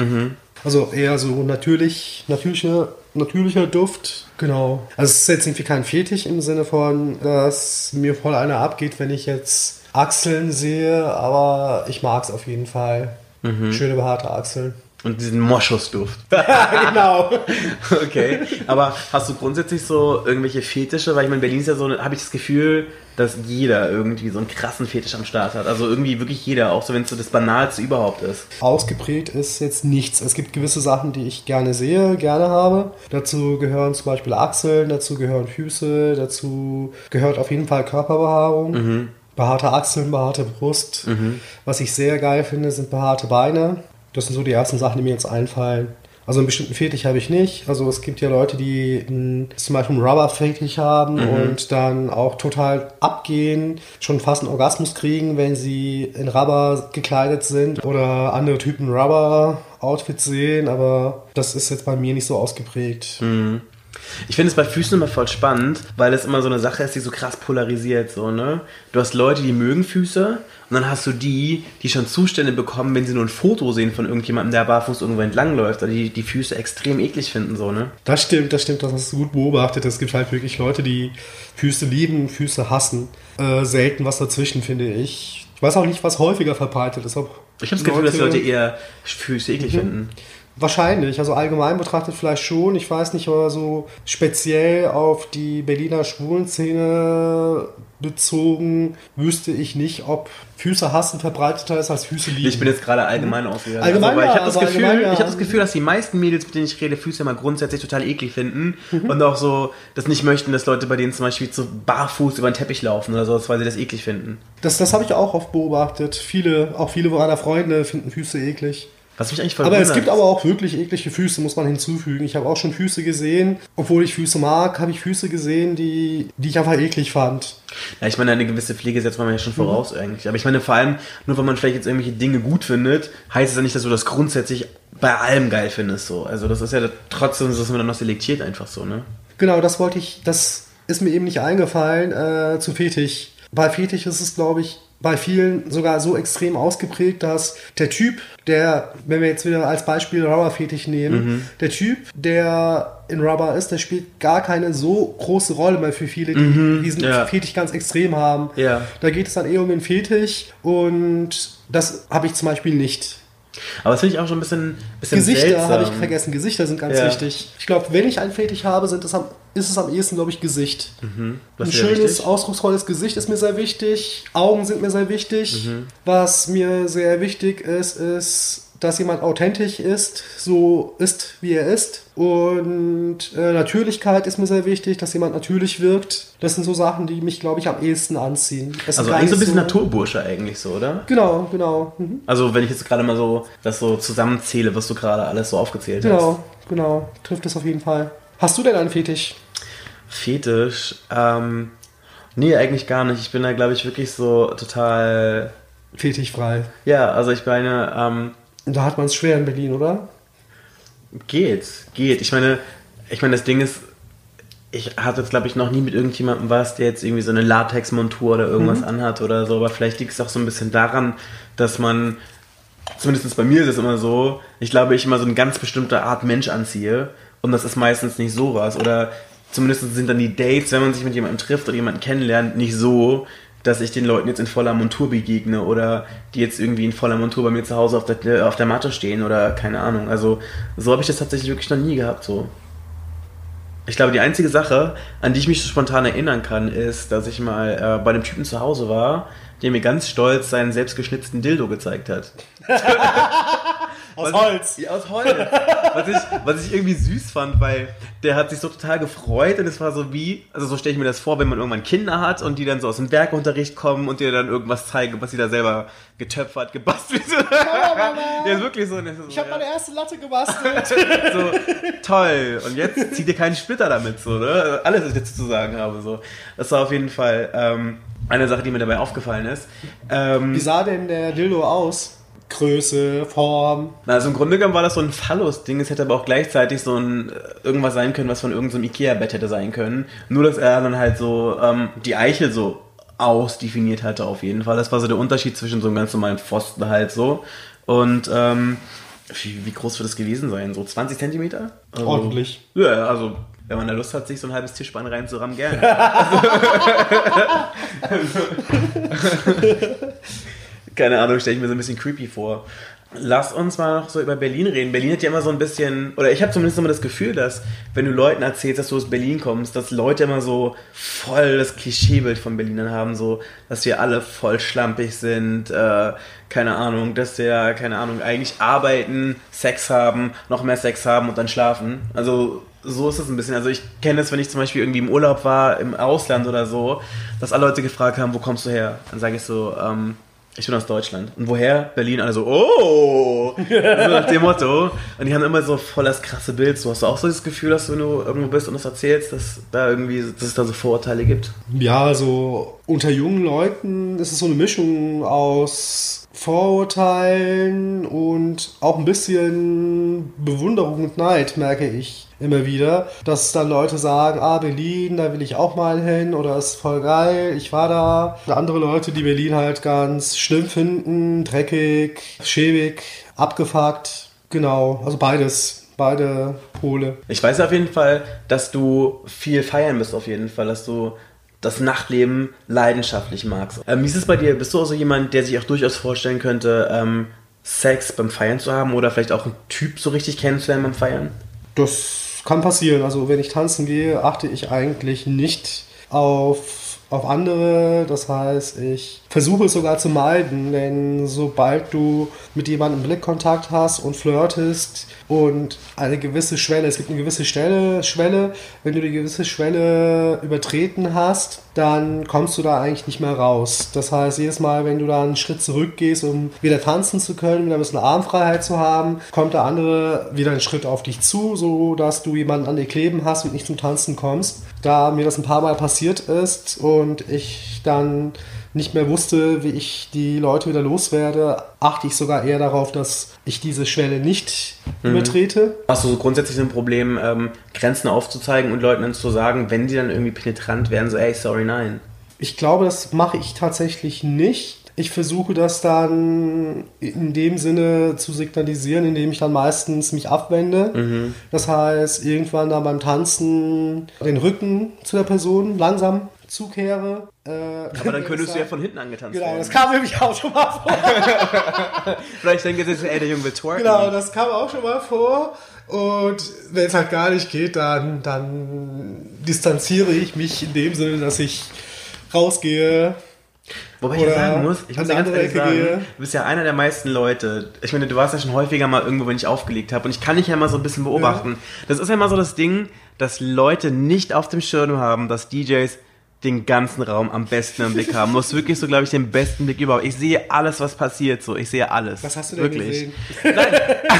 Also eher so natürlich, natürlicher, natürlicher Duft. Genau. Also es ist jetzt irgendwie kein Fetisch im Sinne von, dass mir voll einer abgeht, wenn ich jetzt Achseln sehe, aber ich mag es auf jeden Fall. Schöne behaarte Achseln. Und diesen Moschusduft. genau. Okay. Aber hast du grundsätzlich so irgendwelche Fetische? Weil ich meine, Berlin ist ja so, habe ich das Gefühl, dass jeder irgendwie so einen krassen Fetisch am Start hat. Also irgendwie wirklich jeder, auch so wenn es so das Banalste überhaupt ist. Ausgeprägt ist jetzt nichts. Es gibt gewisse Sachen, die ich gerne sehe, gerne habe. Dazu gehören zum Beispiel Achseln, dazu gehören Füße, dazu gehört auf jeden Fall Körperbehaarung. Behaarte Achseln, behaarte Brust. Was ich sehr geil finde, sind behaarte Beine. Das sind so die ersten Sachen, die mir jetzt einfallen. Also einen bestimmten Fetisch habe ich nicht. Also es gibt ja Leute, die mh, zum Beispiel einen Rubber-Fetisch haben und dann auch total abgehen, schon fast einen Orgasmus kriegen, wenn sie in Rubber gekleidet sind oder andere Typen Rubber-Outfits sehen. Aber das ist jetzt bei mir nicht so ausgeprägt. Ich finde es bei Füßen immer voll spannend, weil es immer so eine Sache ist, die so krass polarisiert, so, ne? Du hast Leute, die mögen Füße und dann hast du die, die schon Zustände bekommen, wenn sie nur ein Foto sehen von irgendjemandem, der barfuß irgendwo entlangläuft, oder die die Füße extrem eklig finden, so, ne? Das stimmt, das stimmt, das hast du gut beobachtet. Es gibt halt wirklich Leute, die Füße lieben, Füße hassen. Äh, selten was dazwischen, finde ich. Ich weiß auch nicht, was häufiger verbreitet ist. Ob Ich habe das Gefühl, dass Leute eher Füße eklig finden. Wahrscheinlich, also allgemein betrachtet vielleicht schon. Ich weiß nicht, aber so speziell auf die Berliner Schwulenszene bezogen, wüsste ich nicht, ob Füße hassen verbreiteter ist als Füße lieben. Ich bin jetzt gerade allgemein ausgegangen. Allgemein also, ich ja, habe das, also Gefühl, ja. ich hab das Gefühl, dass die meisten Mädels, mit denen ich rede, Füße immer grundsätzlich total eklig finden und auch so das nicht möchten, dass Leute bei denen zum Beispiel so barfuß über den Teppich laufen oder so, weil sie das eklig finden. Das, das habe ich auch oft beobachtet. Viele, auch viele meiner Freunde finden Füße eklig. Was mich eigentlich Aber verwundert. es gibt aber auch wirklich eklige Füße, muss man hinzufügen. Ich habe auch schon Füße gesehen, obwohl ich Füße mag, habe ich Füße gesehen, die, die ich einfach eklig fand. Ja, ich meine, eine gewisse Pflege setzt man ja schon voraus eigentlich. Aber ich meine, vor allem, nur weil man vielleicht jetzt irgendwelche Dinge gut findet, heißt es ja nicht, dass du das grundsätzlich bei allem geil findest. So. Also das ist ja trotzdem, dass man dann noch selektiert einfach so, ne? Genau, das wollte ich, das ist mir eben nicht eingefallen äh, zu Fetisch. Bei Fetisch ist es, glaube ich, bei vielen sogar so extrem ausgeprägt, dass der Typ, der, wenn wir jetzt wieder als Beispiel Rubber-Fetisch nehmen, der Typ, der in Rubber ist, der spielt gar keine so große Rolle mehr für viele, die diesen ja. Fetisch ganz extrem haben. Ja. Da geht es dann eher um den Fetisch und das habe ich zum Beispiel nicht. Aber das finde ich auch schon ein bisschen, bisschen Gesichter habe ich vergessen. Gesichter sind ganz Ja. wichtig. Ich glaube, wenn ich einen Fetisch habe, sind am, ist es am ehesten, glaube ich, Gesicht. Das Ein schönes, wichtig. ausdrucksvolles Gesicht ist mir sehr wichtig. Augen sind mir sehr wichtig. Was mir sehr wichtig ist, ist, dass jemand authentisch ist, so ist, wie er ist. Und äh, Natürlichkeit ist mir sehr wichtig, dass jemand natürlich wirkt. Das sind so Sachen, die mich, glaube ich, am ehesten anziehen. Es Also eigentlich so ein bisschen Naturbursche eigentlich so, oder? Genau, genau. Mhm. Also wenn ich jetzt gerade mal so das so zusammenzähle, was du gerade alles so aufgezählt hast. Genau, genau. Trifft es auf jeden Fall. Hast du denn einen Fetisch? Fetisch, ähm, nee, eigentlich gar nicht. Ich bin da, glaube ich, wirklich so total, Fetischfrei. ja, also ich meine, ähm, Und da hat man es schwer in Berlin, oder? geht, geht. Ich meine, ich meine, das Ding ist, ich hatte jetzt, glaube ich, noch nie mit irgendjemandem was, der jetzt irgendwie so eine Latexmontur oder irgendwas anhat oder so, aber vielleicht liegt es auch so ein bisschen daran, dass man zumindest bei mir ist es immer so, ich glaube, ich immer so eine ganz bestimmte Art Mensch anziehe und das ist meistens nicht sowas oder zumindest sind dann die Dates, wenn man sich mit jemandem trifft oder jemanden kennenlernt, nicht so, dass ich den Leuten jetzt in voller Montur begegne oder die jetzt irgendwie in voller Montur bei mir zu Hause auf der, auf der Matte stehen oder keine Ahnung. Also so habe ich das tatsächlich wirklich noch nie gehabt so. Ich glaube, die einzige Sache, an die ich mich so spontan erinnern kann, ist, dass ich mal äh, bei einem Typen zu Hause war, der mir ganz stolz seinen selbstgeschnitzten Dildo gezeigt hat. Aus Was- Holz. Ja, aus Holz. was, ich, was ich irgendwie süß fand, weil der hat sich so total gefreut und es war so wie, also so stelle ich mir das vor, wenn man irgendwann Kinder hat und die dann so aus dem Werkunterricht kommen und dir dann irgendwas zeigen, was sie da selber getöpfert, gebastelt Ja, ist wirklich so. und es ist so, ja. erste Latte gebastelt. so toll. Und jetzt zieht ihr keinen Splitter damit, so, ne? Alles, was ich dazu zu sagen habe, so. Das war auf jeden Fall ähm, eine Sache, die mir dabei aufgefallen ist. Ähm, Wie sah denn der Dildo aus? Größe, Form. Also im Grunde genommen war das so ein Phallus-Ding. Es hätte aber auch gleichzeitig so ein äh, irgendwas sein können, was von irgendeinem Ikea-Bett hätte sein können. Nur, dass er dann halt so ähm, die Eichel so ausdefiniert hatte auf jeden Fall. Das war so der Unterschied zwischen so einem ganz normalen Pfosten halt so. Und ähm, wie, wie groß wird das gewesen sein? So 20 Zentimeter? Also, Ordentlich. Ja, also wenn man da Lust hat, sich so ein halbes Tischbein reinzurammen, gerne. Keine Ahnung, stelle ich mir so ein bisschen creepy vor. Lass uns mal noch so über Berlin reden. Berlin hat ja immer so ein bisschen, oder ich habe zumindest immer das Gefühl, dass wenn du Leuten erzählst, dass du aus Berlin kommst, dass Leute immer so voll das Klischeebild von Berlinern haben, so, dass wir alle voll schlampig sind, äh, keine Ahnung, dass wir, keine Ahnung, eigentlich arbeiten, Sex haben, noch mehr Sex haben und dann schlafen. Also so ist es ein bisschen. Also ich kenne es, wenn ich zum Beispiel irgendwie im Urlaub war, im Ausland oder so, dass alle Leute gefragt haben, wo kommst du her? Dann sage ich so, ähm, ich bin aus Deutschland. Und woher? Berlin. Alle so, oh! so nach dem Motto. Und die haben immer so voll das krasse Bild. So hast du auch so das Gefühl, dass du, wenn du irgendwo bist und das erzählst, dass da irgendwie, dass es da so Vorurteile gibt? Ja, also unter jungen Leuten ist es so eine Mischung aus Vorurteilen und auch ein bisschen Bewunderung und Neid, merke ich immer wieder. Dass dann Leute sagen, ah, Berlin, da will ich auch mal hin oder ist voll geil, ich war da. Und andere Leute, die Berlin halt ganz schlimm finden, dreckig, schäbig, abgefuckt. Genau, also beides, beide Pole. Ich weiß auf jeden Fall, dass du viel feiern bist, auf jeden Fall, dass du das Nachtleben leidenschaftlich magst. Ähm, wie ist es bei dir? Bist du also jemand, der sich auch durchaus vorstellen könnte, ähm, Sex beim Feiern zu haben oder vielleicht auch einen Typ so richtig kennenzulernen beim Feiern? Das kann passieren. Also wenn ich tanzen gehe, achte ich eigentlich nicht auf, auf andere. Das heißt, ich versuche es sogar zu meiden, denn sobald du mit jemandem Blickkontakt hast und flirtest und eine gewisse Schwelle, es gibt eine gewisse Stelle, Schwelle, wenn du die gewisse Schwelle übertreten hast, dann kommst du da eigentlich nicht mehr raus. Das heißt, jedes Mal, wenn du da einen Schritt zurückgehst, um wieder tanzen zu können, wieder ein bisschen Armfreiheit zu haben, kommt der andere wieder einen Schritt auf dich zu, so dass du jemanden an dir kleben hast und nicht zum Tanzen kommst. Da mir das ein paar Mal passiert ist und ich dann nicht mehr wusste, wie ich die Leute wieder loswerde, achte ich sogar eher darauf, dass ich diese Schwelle nicht übertrete. Hast du so grundsätzlich so ein Problem, ähm, Grenzen aufzuzeigen und Leuten dann zu sagen, wenn die dann irgendwie penetrant werden, so, ey, sorry, nein. Ich glaube, das mache ich tatsächlich nicht. Ich versuche das dann in dem Sinne zu signalisieren, indem ich dann meistens mich abwende. Das heißt, irgendwann dann beim Tanzen den Rücken zu der Person langsam zukehre. Äh, Aber dann könntest du ja von hinten angetanzt Genau, werden. das kam nämlich auch schon mal vor. Vielleicht denkt ihr jetzt, ey, der Junge will twerken. Genau, das kam auch schon mal vor. Und wenn es halt gar nicht geht, dann, dann distanziere ich mich in dem Sinne, dass ich rausgehe. Wobei ich ja sagen muss, ich muss ja ganz ehrlich sagen, du bist ja einer der meisten Leute. Ich meine, du warst ja schon häufiger mal irgendwo, wenn ich aufgelegt habe. Und ich kann dich ja mal so ein bisschen beobachten. Das ist ja immer so das Ding, dass Leute nicht auf dem Schirm haben, dass DJs den ganzen Raum am besten im Blick haben. Du hast wirklich so, glaube ich, den besten Blick überhaupt. Ich sehe alles, was passiert. So, ich sehe alles. Was hast du denn wirklich. gesehen? Nein,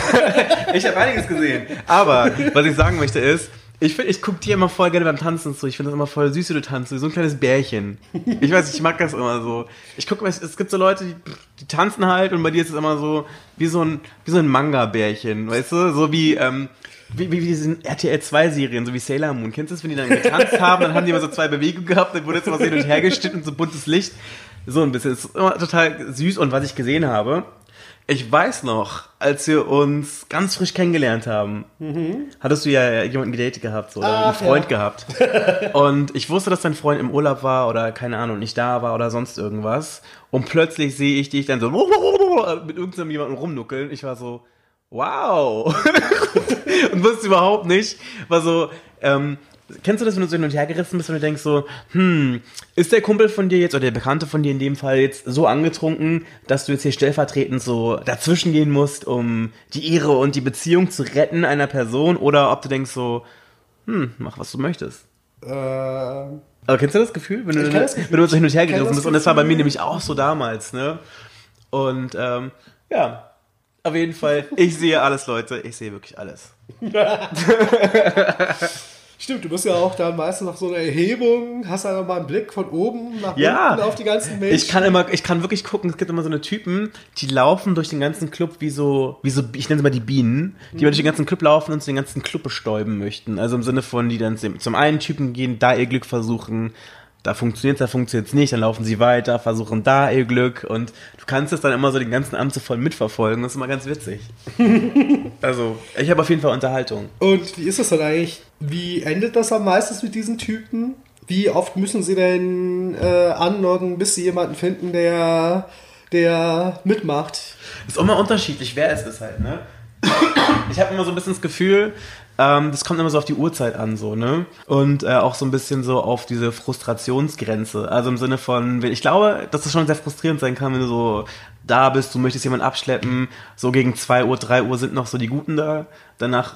ich habe einiges gesehen. Aber was ich sagen möchte ist, ich, find- ich gucke dir immer voll gerne beim Tanzen zu. Ich finde das immer voll süß, wie du tanzt. Wie so ein kleines Bärchen. Ich weiß, ich mag das immer so. Ich gucke, es, es gibt so Leute, die, die tanzen halt und bei dir ist es immer so wie so ein, wie so ein Manga-Bärchen. Weißt du? So wie, ähm, wie, wie, wie diesen RTL 2-Serien, so wie Sailor Moon. Kennst du das, wenn die dann getanzt haben, dann haben die immer so zwei Bewegungen gehabt, dann wurde jetzt so hin und her geschnitten und so buntes Licht. So ein bisschen. Ist immer total süß und was ich gesehen habe, Ich weiß noch, als wir uns ganz frisch kennengelernt haben, hattest du ja jemanden gedatet gehabt, so, oder einen Ach, Freund ja. gehabt. Und ich wusste, dass dein Freund im Urlaub war oder keine Ahnung, nicht da war oder sonst irgendwas. Und plötzlich sehe ich dich dann so mit irgendeinem jemandem rumnuckeln. Ich war so, wow. und wusste überhaupt nicht, war so, ähm, kennst du das, wenn du so hin und her gerissen bist und du denkst so, hm, ist der Kumpel von dir jetzt oder der Bekannte von dir in dem Fall jetzt so angetrunken, dass du jetzt hier stellvertretend so dazwischen gehen musst, um die Ehre und die Beziehung zu retten einer Person oder ob du denkst so, hm, mach was du möchtest. Äh, Aber kennst du das Gefühl, wenn du, das Gefühl. wenn du so hin und her gerissen bist? Und das war bei mir nämlich auch so damals, ne? Und ähm, ja, auf jeden Fall, ich sehe alles, Leute. Ich sehe wirklich alles. stimmt, du bist ja auch dann meistens nach so einer Erhebung, hast dann mal einen Blick von oben nach Ja. unten auf die ganzen Menschen. Ich kann immer, ich kann wirklich gucken, es gibt immer so eine Typen, die laufen durch den ganzen Club wie so, wie so, ich nenne sie mal die Bienen, die Mhm. durch den ganzen Club laufen und den ganzen Club bestäuben möchten. Also im Sinne von, die dann zum einen Typen gehen, da ihr Glück versuchen, da funktioniert da funktioniert nicht, dann laufen sie weiter, versuchen da ihr Glück und du kannst es dann immer so den ganzen Abend so voll mitverfolgen, das ist immer ganz witzig. also, ich habe auf jeden Fall Unterhaltung. Und wie ist das dann eigentlich? Wie endet das am meisten mit diesen Typen? Wie oft müssen sie denn äh, anloggen, bis sie jemanden finden, der, der mitmacht? Ist auch immer unterschiedlich, wer es ist halt, ne? Ich habe immer so ein bisschen das Gefühl, ähm, das kommt immer so auf die Uhrzeit an, so, ne? Und äh, auch so ein bisschen so auf diese Frustrationsgrenze. Also im Sinne von, ich glaube, dass das schon sehr frustrierend sein kann, wenn du so da bist, du möchtest jemanden abschleppen, so gegen 2 Uhr, 3 Uhr sind noch so die Guten da, danach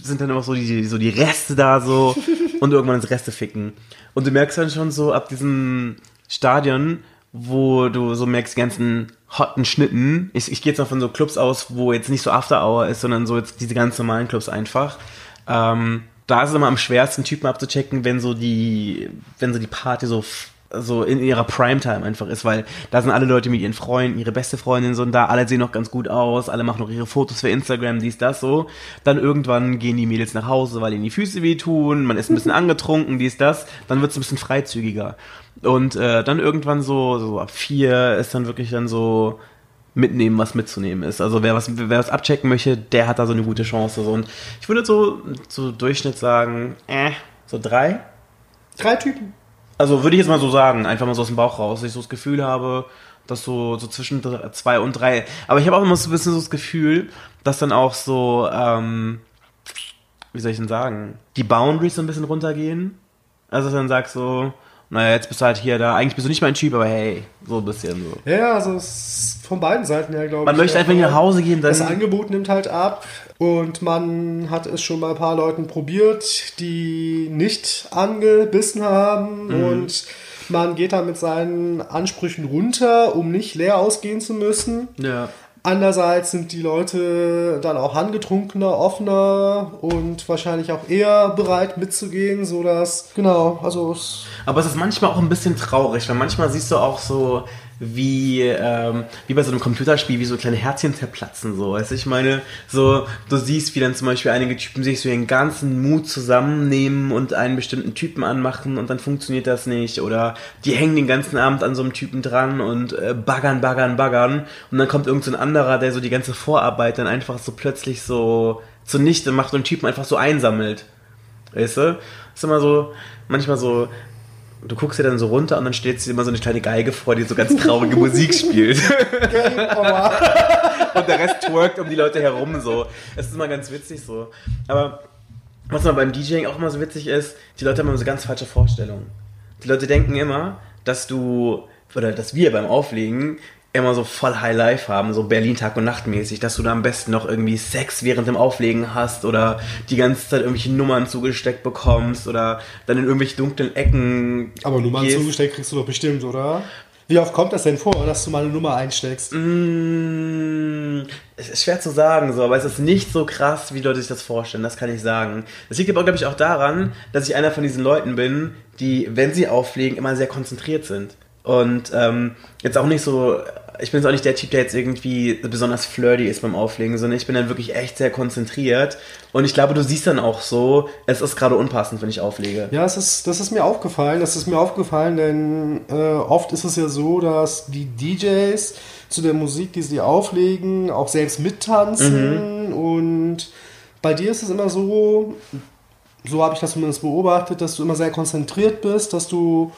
sind dann immer so die, so die Reste da so und irgendwann ins Reste ficken. Und du merkst dann schon so ab diesem Stadion, wo du so merkst, die ganzen hotten Schnitten. Ich, ich gehe jetzt mal von so Clubs aus, wo jetzt nicht so After Hour ist, sondern so jetzt diese ganz normalen Clubs einfach. Ähm, da ist es immer am schwersten, Typen abzuchecken, wenn so die, wenn so die Party so, so in ihrer Primetime einfach ist, weil da sind alle Leute mit ihren Freunden, ihre beste Freundin sind da, alle sehen noch ganz gut aus, alle machen noch ihre Fotos für Instagram, dies, das, so. Dann irgendwann gehen die Mädels nach Hause, weil ihnen die Füße wehtun, man ist ein bisschen angetrunken, dies, das, dann wird es ein bisschen freizügiger. Und äh, dann irgendwann so, so ab vier ist dann wirklich dann so mitnehmen, was mitzunehmen ist. Also wer was, wer was abchecken möchte, der hat da so eine gute Chance. So. Und ich würde so, so Durchschnitt sagen, äh, so drei. Drei Typen. Also würde ich jetzt mal so sagen, einfach mal so aus dem Bauch raus, dass ich so das Gefühl habe, dass so, so zwischen zwei und drei. Aber ich habe auch immer so ein bisschen so das Gefühl, dass dann auch so, ähm, wie soll ich denn sagen, die Boundaries so ein bisschen runtergehen. Also dass dann sagst so, naja, jetzt bist du halt hier da, eigentlich bist du nicht mein Typ, aber hey, so ein bisschen so. Ja, also es ist von beiden Seiten her, glaube ich. Man möchte einfach nach Hause gehen, dann. Das Angebot nimmt halt ab und man hat es schon mal ein paar Leuten probiert, die nicht angebissen haben Mhm. und man geht dann mit seinen Ansprüchen runter, um nicht leer ausgehen zu müssen. ja. Andererseits sind die Leute dann auch angetrunkener, offener und wahrscheinlich auch eher bereit mitzugehen, sodass, genau, also es Aber es ist manchmal auch ein bisschen traurig, weil manchmal siehst du auch so, wie, ähm, wie bei so einem Computerspiel, wie so kleine Herzchen zerplatzen, so. Weißt du, ich meine, so, du siehst, wie dann zum Beispiel einige Typen sich so ihren ganzen Mut zusammennehmen und einen bestimmten Typen anmachen und dann funktioniert das nicht. Oder die hängen den ganzen Abend an so einem Typen dran und äh, baggern, baggern, baggern. Und dann kommt irgend so anderer, der so die ganze Vorarbeit dann einfach so plötzlich so zunichte macht und Typen einfach so einsammelt. Weißt du? ist immer so, manchmal so, du guckst dir dann so runter und dann steht dir immer so eine kleine Geige vor, die so ganz traurige Musik spielt. und der Rest twerkt um die Leute herum so. Es ist immer ganz witzig so. Aber was mal beim DJing auch immer so witzig ist, die Leute haben immer so ganz falsche Vorstellungen. Die Leute denken immer, dass du, oder dass wir beim Auflegen immer so voll High Life haben, so Berlin Tag und Nacht mäßig, dass du da am besten noch irgendwie Sex während dem Auflegen hast oder die ganze Zeit irgendwelche Nummern zugesteckt bekommst oder dann in irgendwelche dunklen Ecken. Aber Nummern gehst. zugesteckt kriegst du doch bestimmt, oder? Wie oft kommt das denn vor, dass du mal eine Nummer einsteckst? Mm, Es ist schwer zu sagen, so, aber es ist nicht so krass, wie Leute sich das vorstellen, das kann ich sagen. Das liegt aber, glaube ich, auch daran, dass ich einer von diesen Leuten bin, die, wenn sie auflegen, immer sehr konzentriert sind. Und ähm, jetzt auch nicht so ich bin jetzt auch nicht der Typ, der jetzt irgendwie besonders flirty ist beim Auflegen, sondern ich bin dann wirklich echt sehr konzentriert. Und ich glaube, du siehst dann auch so, es ist gerade unpassend, wenn ich auflege. Ja, es ist, das ist mir aufgefallen. Das ist mir aufgefallen, denn äh, oft ist es ja so, dass die DJs zu der Musik, die sie auflegen, auch selbst mittanzen. Und bei dir ist es immer so, so habe ich das zumindest beobachtet, dass du immer sehr konzentriert bist, dass du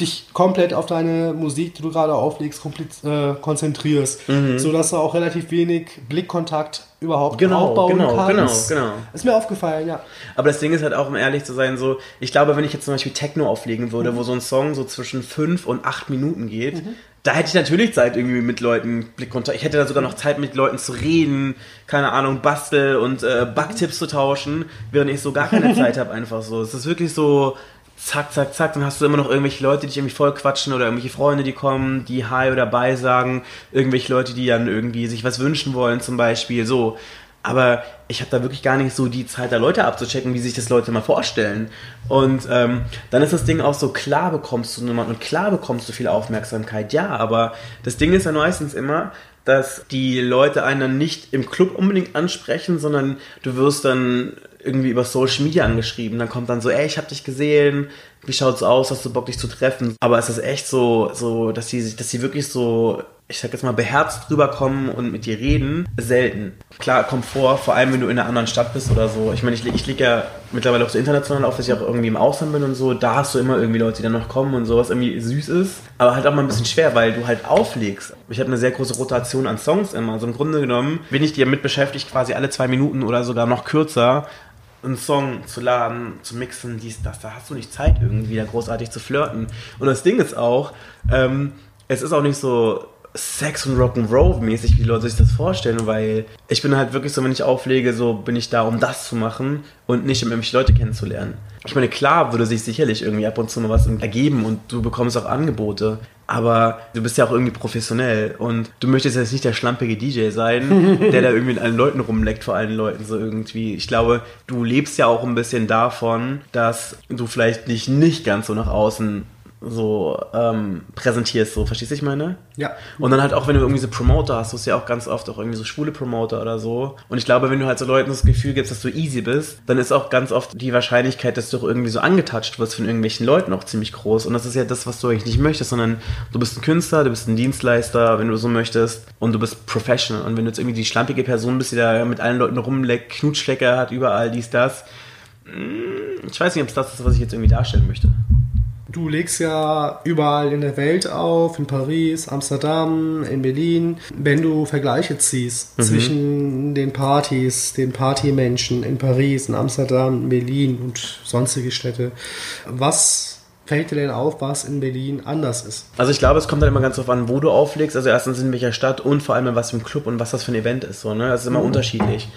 dich komplett auf deine Musik, die du gerade auflegst, äh, konzentrierst, Mhm. so dass du auch relativ wenig Blickkontakt überhaupt Genau, aufbauen genau, kannst. genau, genau. Ist mir aufgefallen, ja. Aber das Ding ist halt auch, um ehrlich zu sein, so, ich glaube, wenn ich jetzt zum Beispiel Techno auflegen würde, wo so ein Song so zwischen fünf und acht Minuten geht, da hätte ich natürlich Zeit, irgendwie mit Leuten Blickkontakt. Ich hätte da sogar noch Zeit, mit Leuten zu reden, keine Ahnung, Bastel und äh, Backtipps zu tauschen, während ich so gar keine Zeit habe, einfach so. Es ist wirklich so. Zack, zack, zack, dann hast du immer noch irgendwelche Leute, die dich irgendwie voll quatschen oder irgendwelche Freunde, die kommen, die Hi oder Bye sagen, irgendwelche Leute, die dann irgendwie sich was wünschen wollen zum Beispiel, so. Aber ich habe da wirklich gar nicht so die Zeit, da Leute abzuchecken, wie sich das Leute mal vorstellen. Und ähm, dann ist das Ding auch so, klar bekommst du jemanden und klar bekommst du viel Aufmerksamkeit, ja, aber das Ding ist ja meistens immer, dass die Leute einen dann nicht im Club unbedingt ansprechen, sondern du wirst dann irgendwie über Social Media angeschrieben. Dann kommt dann so, ey, ich hab dich gesehen, wie schaut's aus, hast du Bock, dich zu treffen? Aber es ist echt so, so, dass sie, dass sie wirklich so, ich sag jetzt mal, beherzt rüberkommen und mit dir reden, selten. Klar, kommt vor, vor allem wenn du in einer anderen Stadt bist oder so. Ich meine, ich, ich liege ja mittlerweile auch so international auf, dass ich auch irgendwie im Ausland bin und so. Da hast du immer irgendwie Leute, die dann noch kommen und so, was irgendwie süß ist. Aber halt auch mal ein bisschen schwer, weil du halt auflegst. Ich habe eine sehr große Rotation an Songs immer. Also im Grunde genommen bin ich dir mit beschäftigt, quasi alle zwei Minuten oder sogar noch kürzer einen Song zu laden, zu mixen, dies, das, da hast du nicht Zeit irgendwie da großartig zu flirten. Und das Ding ist auch, ähm, es ist auch nicht so Sex und Rock'n'Roll mäßig, wie die Leute sich das vorstellen, weil ich bin halt wirklich so, wenn ich auflege, so bin ich da, um das zu machen und nicht, um irgendwelche Leute kennenzulernen. Ich meine, klar würde sich sicherlich irgendwie ab und zu mal was ergeben und du bekommst auch Angebote, aber du bist ja auch irgendwie professionell und du möchtest jetzt nicht der schlampige DJ sein, der da irgendwie mit allen Leuten rumleckt, vor allen Leuten so irgendwie. Ich glaube, du lebst ja auch ein bisschen davon, dass du vielleicht dich nicht ganz so nach außen so ähm, präsentierst, so, verstehst du, ich meine? Ja. Und dann halt auch, wenn du irgendwie so Promoter hast, du hast ja auch ganz oft auch irgendwie so schwule Promoter oder so. Und ich glaube, wenn du halt so Leuten das Gefühl gibst, dass du easy bist, dann ist auch ganz oft die Wahrscheinlichkeit, dass du auch irgendwie so angetatscht wirst von irgendwelchen Leuten auch ziemlich groß. Und das ist ja das, was du eigentlich nicht möchtest, sondern du bist ein Künstler, du bist ein Dienstleister, wenn du so möchtest, und du bist professional. Und wenn du jetzt irgendwie die schlampige Person bist, die da mit allen Leuten rumleckt, Knutschlecker hat, überall dies, das, mm, ich weiß nicht, ob es das ist, was ich jetzt irgendwie darstellen möchte. Du legst ja überall in der Welt auf, in Paris, Amsterdam, in Berlin. Wenn du Vergleiche ziehst Mhm. zwischen den Partys, den Partymenschen in Paris, in Amsterdam, in Berlin und sonstige Städte, was fällt dir denn auf, was in Berlin anders ist? Also ich glaube, es kommt halt immer ganz drauf an, wo du auflegst. Also erstens in welcher Stadt und vor allem in was für einem Club und was das für ein Event ist. So, ne? Das ist immer unterschiedlich.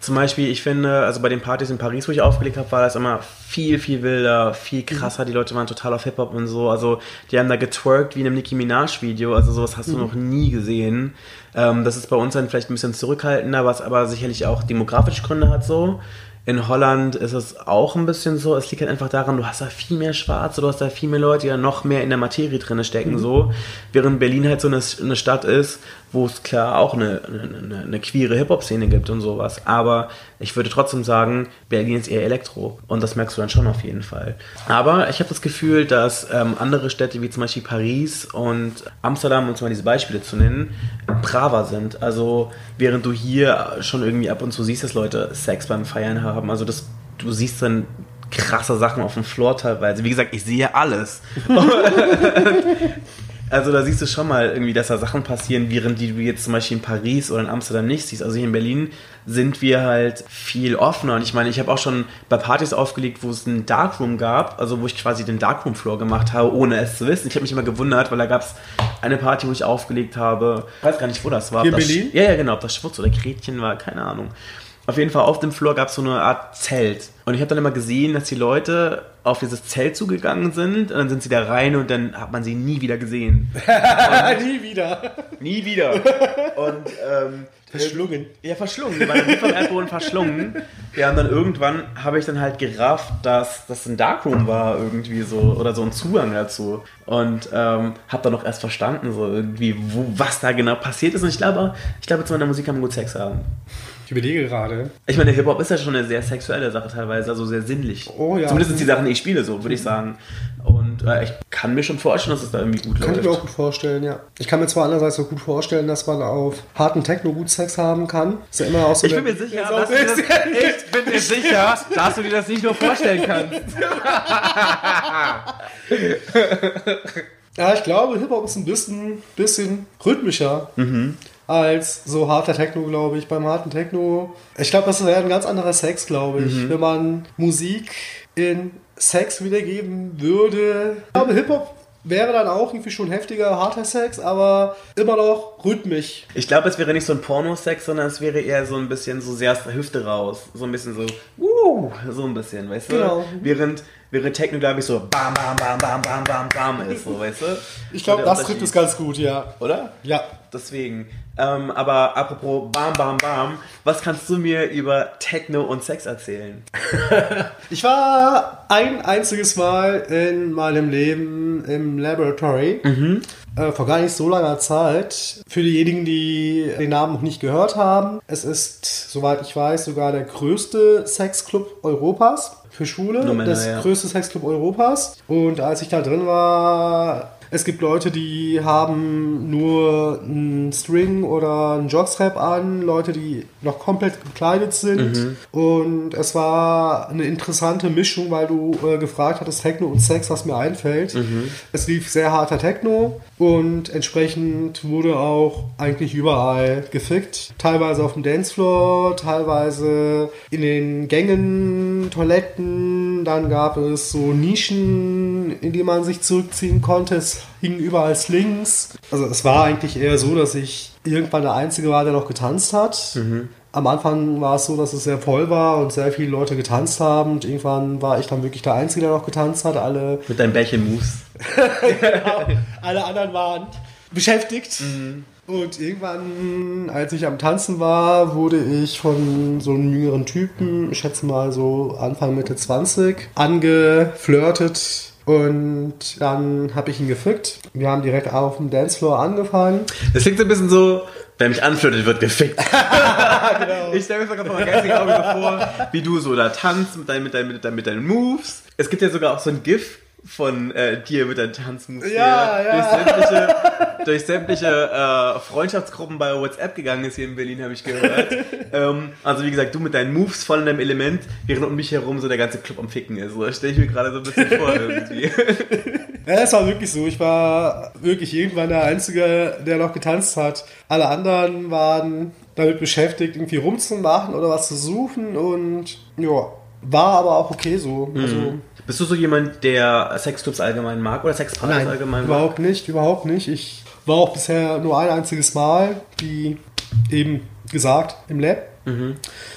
Zum Beispiel, ich finde, also bei den Partys in Paris, wo ich aufgelegt habe, war das immer viel, viel wilder, viel krasser. Die Leute waren total auf Hip-Hop und so. Also die haben da getwerkt wie in einem Nicki Minaj-Video. Also sowas hast du noch nie gesehen. Ähm, das ist bei uns dann vielleicht ein bisschen zurückhaltender, was aber sicherlich auch demografische Gründe hat so. In Holland ist es auch ein bisschen so, es liegt halt einfach daran, du hast da viel mehr Schwarze, du hast da viel mehr Leute, die da noch mehr in der Materie drin stecken, so. Während Berlin halt so eine, eine Stadt ist, wo es klar auch eine, eine, eine queere Hip-Hop-Szene gibt und sowas. Aber ich würde trotzdem sagen, Berlin ist eher Elektro. Und das merkst du dann schon auf jeden Fall. Aber ich habe das Gefühl, dass ähm, andere Städte wie zum Beispiel Paris und Amsterdam, um mal diese Beispiele zu nennen, braver sind. Also während du hier schon irgendwie ab und zu siehst, dass Leute Sex beim Feiern haben. Also das, du siehst dann krasse Sachen auf dem Floor teilweise. Wie gesagt, ich sehe alles. Also da siehst du schon mal irgendwie, dass da Sachen passieren, während die du jetzt zum Beispiel in Paris oder in Amsterdam nicht siehst. Also hier in Berlin sind wir halt viel offener. Und ich meine, ich habe auch schon bei Partys aufgelegt, wo es einen Darkroom gab, also wo ich quasi den Darkroom-Floor gemacht habe, ohne es zu wissen. Ich habe mich immer gewundert, weil da gab es eine Party, wo ich aufgelegt habe. Ich weiß gar nicht, wo das war. Hier in Berlin? Ja, ja, genau. Ob das Schwutz oder Gretchen war, keine Ahnung. Auf jeden Fall auf dem Floor gab es so eine Art Zelt. Und ich habe dann immer gesehen, dass die Leute auf dieses Zelt zugegangen sind und dann sind sie da rein und dann hat man sie nie wieder gesehen. Nie wieder. Nie wieder. Und ähm, Verschlungen. Ja, verschlungen. Die waren vom Erdboden verschlungen. Ja, und dann irgendwann habe ich dann halt gerafft, dass das ein Darkroom war irgendwie so oder so ein Zugang dazu. Und ähm, habe dann noch erst verstanden, so irgendwie, wo, was da genau passiert ist. Und ich glaube, ich glaube, zu meiner Musik kann man gut Sex haben. Ich überlege gerade. Ich meine, Hip-Hop ist ja schon eine sehr sexuelle Sache teilweise, also sehr sinnlich. Oh ja. Zumindest die Sachen, die ich spiele, so würde ich sagen. Und äh, ich kann mir schon vorstellen, dass es da irgendwie gut Kann ich läuft. mir auch gut vorstellen, ja. Ich kann mir zwar andererseits auch gut vorstellen, dass man auf harten Techno gut Sex haben kann. Ist ja immer auch so Ich bin mir sicher, dass du das, ich bin mir sicher, dass du dir das nicht nur vorstellen kannst. Ja, ich glaube, Hip-Hop ist ein bisschen, bisschen rhythmischer Mhm. Als so harter Techno, glaube ich. Beim harten Techno, ich glaube, das wäre ein ganz anderer Sex, glaube ich, Mhm. wenn man Musik in Sex wiedergeben würde. Ich glaube, Hip-Hop wäre dann auch irgendwie schon heftiger, harter Sex, aber immer noch rhythmisch. Ich glaube, es wäre nicht so ein Pornosex, sondern es wäre eher so ein bisschen so sehr aus der Hüfte raus. So ein bisschen so, uh, so ein bisschen, weißt du? Genau. Während, während Techno, glaube ich, so bam, bam, bam, bam, bam, bam, bam ist, so, weißt du? Ich glaube, das trifft es ganz gut, ja. Oder? Ja. Deswegen. Ähm, aber apropos bam, bam, bam, was kannst du mir über Techno und Sex erzählen? Ich war ein einziges Mal in meinem Leben im Laboratory. Äh, vor gar nicht so langer Zeit. Für diejenigen, die den Namen noch nicht gehört haben, es ist, soweit ich weiß, sogar der größte Sexclub Europas für Schwule. Männer, das ja. größte Sexclub Europas. Und als ich da drin war, es gibt Leute, die haben nur einen String oder einen Jockstrap an, Leute, die noch komplett gekleidet sind. Und es war eine interessante Mischung, weil du äh, gefragt hattest, Techno und Sex, was mir einfällt. Es lief sehr harter Techno und entsprechend wurde auch eigentlich überall gefickt. Teilweise auf dem Dancefloor, teilweise in den Gängen, Toiletten. Dann gab es so Nischen, in die man sich zurückziehen konnte. Es hingen überall Slings. Also es war eigentlich eher so, dass ich irgendwann der Einzige war, der noch getanzt hat. Am Anfang war es so, dass es sehr voll war und sehr viele Leute getanzt haben. Und irgendwann war ich dann wirklich der Einzige, der noch getanzt hat. Alle Mit deinen Bällchen-Moves. alle anderen waren beschäftigt. Und irgendwann, als ich am Tanzen war, wurde ich von so einem jüngeren Typen, ich schätze mal so Anfang Mitte 20, angeflirtet. Und dann habe ich ihn gefickt. Wir haben direkt auf dem Dancefloor angefangen. Das klingt so ein bisschen so, wer mich anflirtet, wird gefickt. Ich stelle mir sogar vor meinem geistigen Auge so vor, wie du so da tanzt mit deinen, mit, deinen, mit, deinen, mit deinen Moves. Es gibt ja sogar auch so ein GIF von äh, dir mit deinen Tanzmoves, Ja, ja. durch sämtliche, durch sämtliche äh, Freundschaftsgruppen bei WhatsApp gegangen ist hier in Berlin, habe ich gehört. ähm, also wie gesagt, du mit deinen Moves voll in deinem Element, während um mich herum so der ganze Club am Ficken ist. So, das stelle ich mir gerade so ein bisschen vor irgendwie. Ja, es war wirklich so. Ich war wirklich irgendwann der Einzige, der noch getanzt hat. Alle anderen waren damit beschäftigt, irgendwie rumzumachen oder was zu suchen und ja, war aber auch okay so. Also, Bist du so jemand, der Sexclubs allgemein mag oder Sexpartys allgemein mag? überhaupt nicht, überhaupt nicht. Ich war auch bisher nur ein einziges Mal, wie eben gesagt, im Lab.